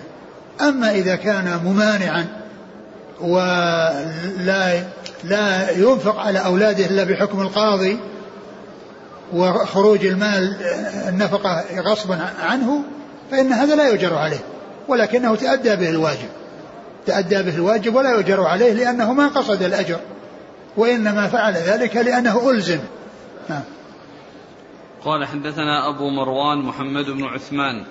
أما إذا كان ممانعا ولا لا ينفق على أولاده إلا بحكم القاضي وخروج المال النفقة غصبا عنه فإن هذا لا يؤجر عليه ولكنه تأدى به الواجب. تأدى به الواجب ولا يؤجر عليه لأنه ما قصد الأجر وإنما فعل ذلك لأنه ألزم. نعم قال حدثنا أبو مروان محمد بن عثمان.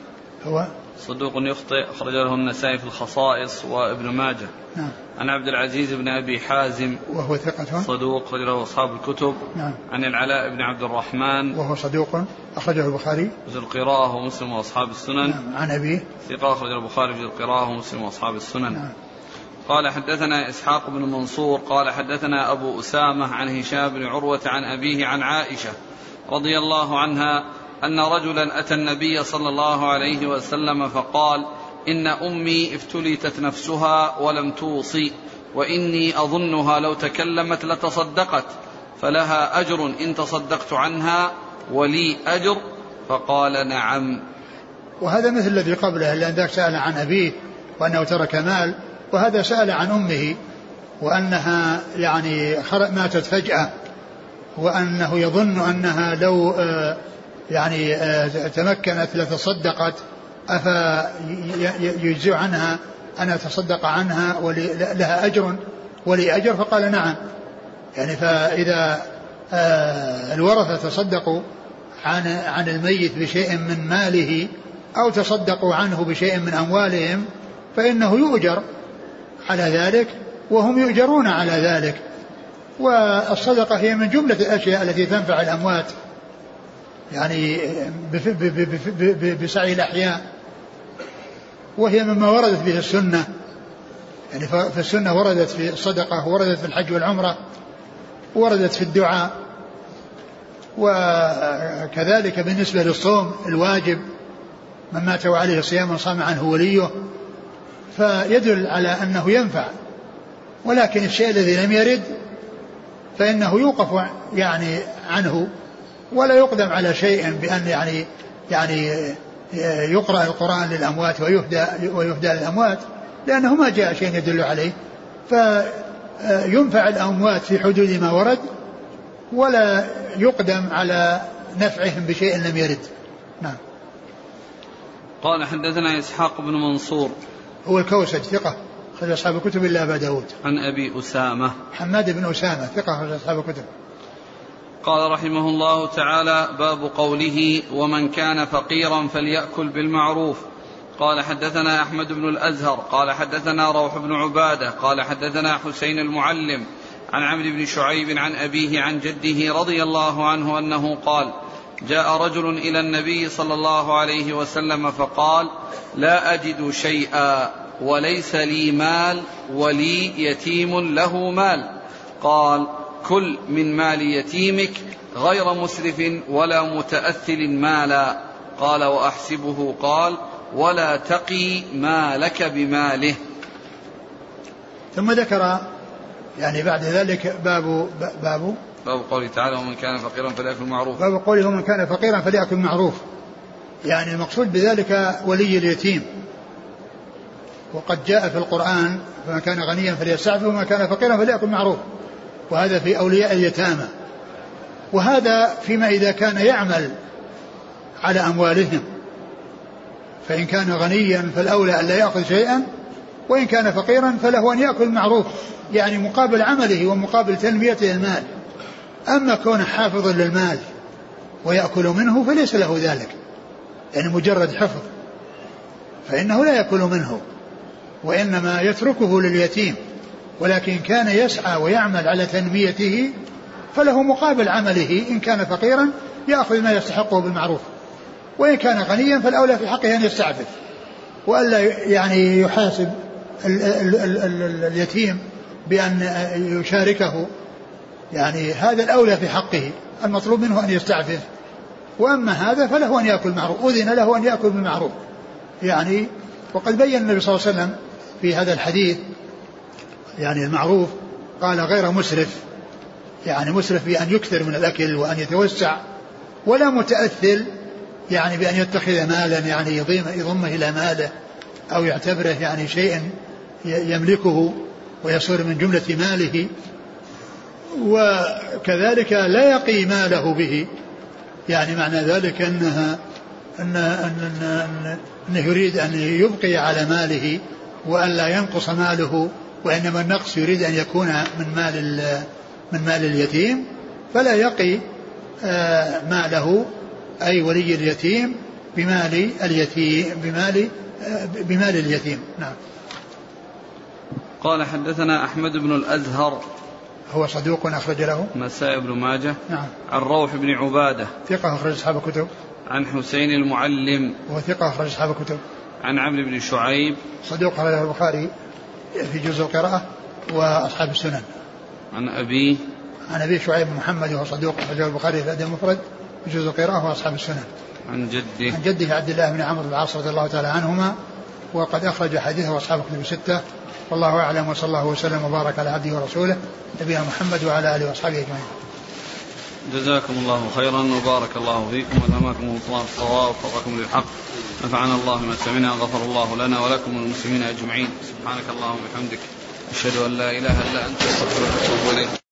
هو صدوق يخطئ أخرج له النسائي في الخصائص وابن ماجه. نعم. عن عبد العزيز بن أبي حازم. وهو ثقة؟ صدوق أخرج له أصحاب الكتب. نعم. عن العلاء بن عبد الرحمن. وهو صدوق أخرجه البخاري. في القراءة ومسلم وأصحاب السنن. نعم. عن أبيه. ثقة أخرج البخاري في القراءة ومسلم وأصحاب السنن. نعم. قال حدثنا إسحاق بن منصور قال حدثنا أبو أسامة عن هشام بن عروة عن أبيه عن عائشة رضي الله عنها أن رجلا أتى النبي صلى الله عليه وسلم فقال إن أمي افتلتت نفسها ولم توصي وإني أظنها لو تكلمت لتصدقت فلها أجر إن تصدقت عنها ولي أجر؟ فقال نعم. وهذا مثل الذي قبله لأن ذاك سأل عن أبيه وأنه ترك مال وهذا سأل عن أمه وأنها يعني ماتت فجأة وأنه يظن أنها لو آه، يعني آه، تمكنت لتصدقت أفيجزئ عنها أن أتصدق عنها ولها أجر ولي أجر فقال نعم. يعني فإذا آه، الورثة تصدقوا عن عن الميت بشيء من ماله أو تصدقوا عنه بشيء من أموالهم فإنه يؤجر على ذلك وهم يؤجرون على ذلك. والصدقة هي من جملة الأشياء التي تنفع الأموات. يعني بسعي الأحياء. وهي مما وردت به السنة. يعني فالسنة وردت في الصدقة وردت في الحج والعمرة وردت في الدعاء. وكذلك بالنسبة للصوم الواجب من مات وعليه صيام صام عنه وليه فيدل على أنه ينفع. ولكن الشيء الذي لم يرد فإنه يوقف يعني عنه. ولا يقدم على شيء بأن يعني يعني يقرأ القرآن للأموات ويهدى ويهدى للأموات لأنه ما جاء شيء يدل عليه. فينفع الأموات في حدود ما ورد ولا يقدم على نفعهم بشيء لم يرد. نعم. قال حدثنا إسحاق بن منصور. هو الكوسج ثقة أخرج أصحاب الكتب إلا أبا داود. عن أبي أسامة. حماد بن أسامة ثقة أخرج أصحاب الكتب. قال رحمه الله تعالى باب قوله ومن كان فقيرا فليأكل بالمعروف قال حدثنا أحمد بن الأزهر قال حدثنا روح بن عبادة قال حدثنا حسين المعلم عن عمرو بن شعيب عن أبيه عن جده رضي الله عنه أنه قال جاء رجل إلى النبي صلى الله عليه وسلم فقال لا أجد شيئا وليس لي مال ولي يتيم له مال قال كل من مال يتيمك غير مسرف ولا متأثل مالا. قال وأحسبه قال ولا تقي مالك بماله. ثم ذكر يعني بعد ذلك باب باب باب قوله تعالى ومن كان فقيرا فليأكل معروف باب قوله ومن كان فقيرا فليأكل معروف يعني المقصود بذلك ولي اليتيم. وقد جاء في القرآن فمن كان غنيا فليستعفف ومن كان فقيرا فليأكل معروف وهذا في أولياء اليتامى. وهذا فيما إذا كان يعمل على أموالهم. فإن كان غنيا فالأولى أن لا يأخذ شيئا وإن كان فقيرا فله أن يأكل معروف يعني مقابل عمله ومقابل تنميته المال. أما كونه حافظا للمال ويأكل منه فليس له ذلك يعني مجرد حفظ. فإنه لا يأكل منه وإنما يتركه لليتيم. ولكن كان يسعى ويعمل على تنميته فله مقابل عمله. إن كان فقيرا يأخذ ما يستحقه بالمعروف. وإن كان غنيا فالأولى في حقه أن يستعفف. وألا يعني يحاسب ال ال ال ال اليتيم بأن يشاركه. يعني هذا الأولى في حقه. المطلوب منه أن يستعفف. وأما هذا فله أن يأكل معروف. أذن له أن يأكل بالمعروف. يعني وقد بين النبي صلى الله عليه وسلم في هذا الحديث يعني المعروف قال غير مسرف يعني مسرف بأن يكثر من الأكل وأن يتوسع ولا متأثل يعني بأن يتخذ مالا يعني يضم يضمه إلى ماله أو يعتبره يعني شيئا يملكه ويصير من جملة ماله. وكذلك لا يقي ماله به يعني معنى ذلك أنها أن أن أن أنه يريد أن يبقي على ماله وأن لا ينقص ماله. وإنما النقص يريد أن يكون من مال من مال اليتيم فلا يقي آه، ماله أي ولي اليتيم بمال اليتيم بمال آه، بمال اليتيم. نعم. قال حدثنا أحمد بن الأزهر. هو صدوق أخرج له. مساء بن ماجه. نعم. عن روح بن عبادة. ثقة أخرج أصحاب الكتب. عن حسين المعلم. وهو ثقة أخرج أصحاب الكتب. عن عمرو بن شعيب. صدوق أخرجه البخاري. في جزء القراءة وأصحاب السنن. عن أبيه عن أبي شعيب محمد وهو صدوق أخرجه البخاري في الأدب المفرد في جزء القراءة وأصحاب السنن. عن جده. عن جده عبد الله بن عمرو بن العاص رضي الله تعالى عنهما وقد أخرج حديثه أصحاب الكتب الستة. والله أعلم وصلى الله وسلم وبارك على عبده ورسوله نبينا محمد وعلى آله وأصحابه أجمعين. جزاكم الله خيرا وبارك الله فيكم وألهمكم الله الصواب ووفقكم للحق. نفعنا الله بما سمعنا غفر الله لنا ولكم وللمسلمين أجمعين. سبحانك اللهم وبحمدك. أشهد أن لا إله إلا أنت أستغفرك وأتوب إليك.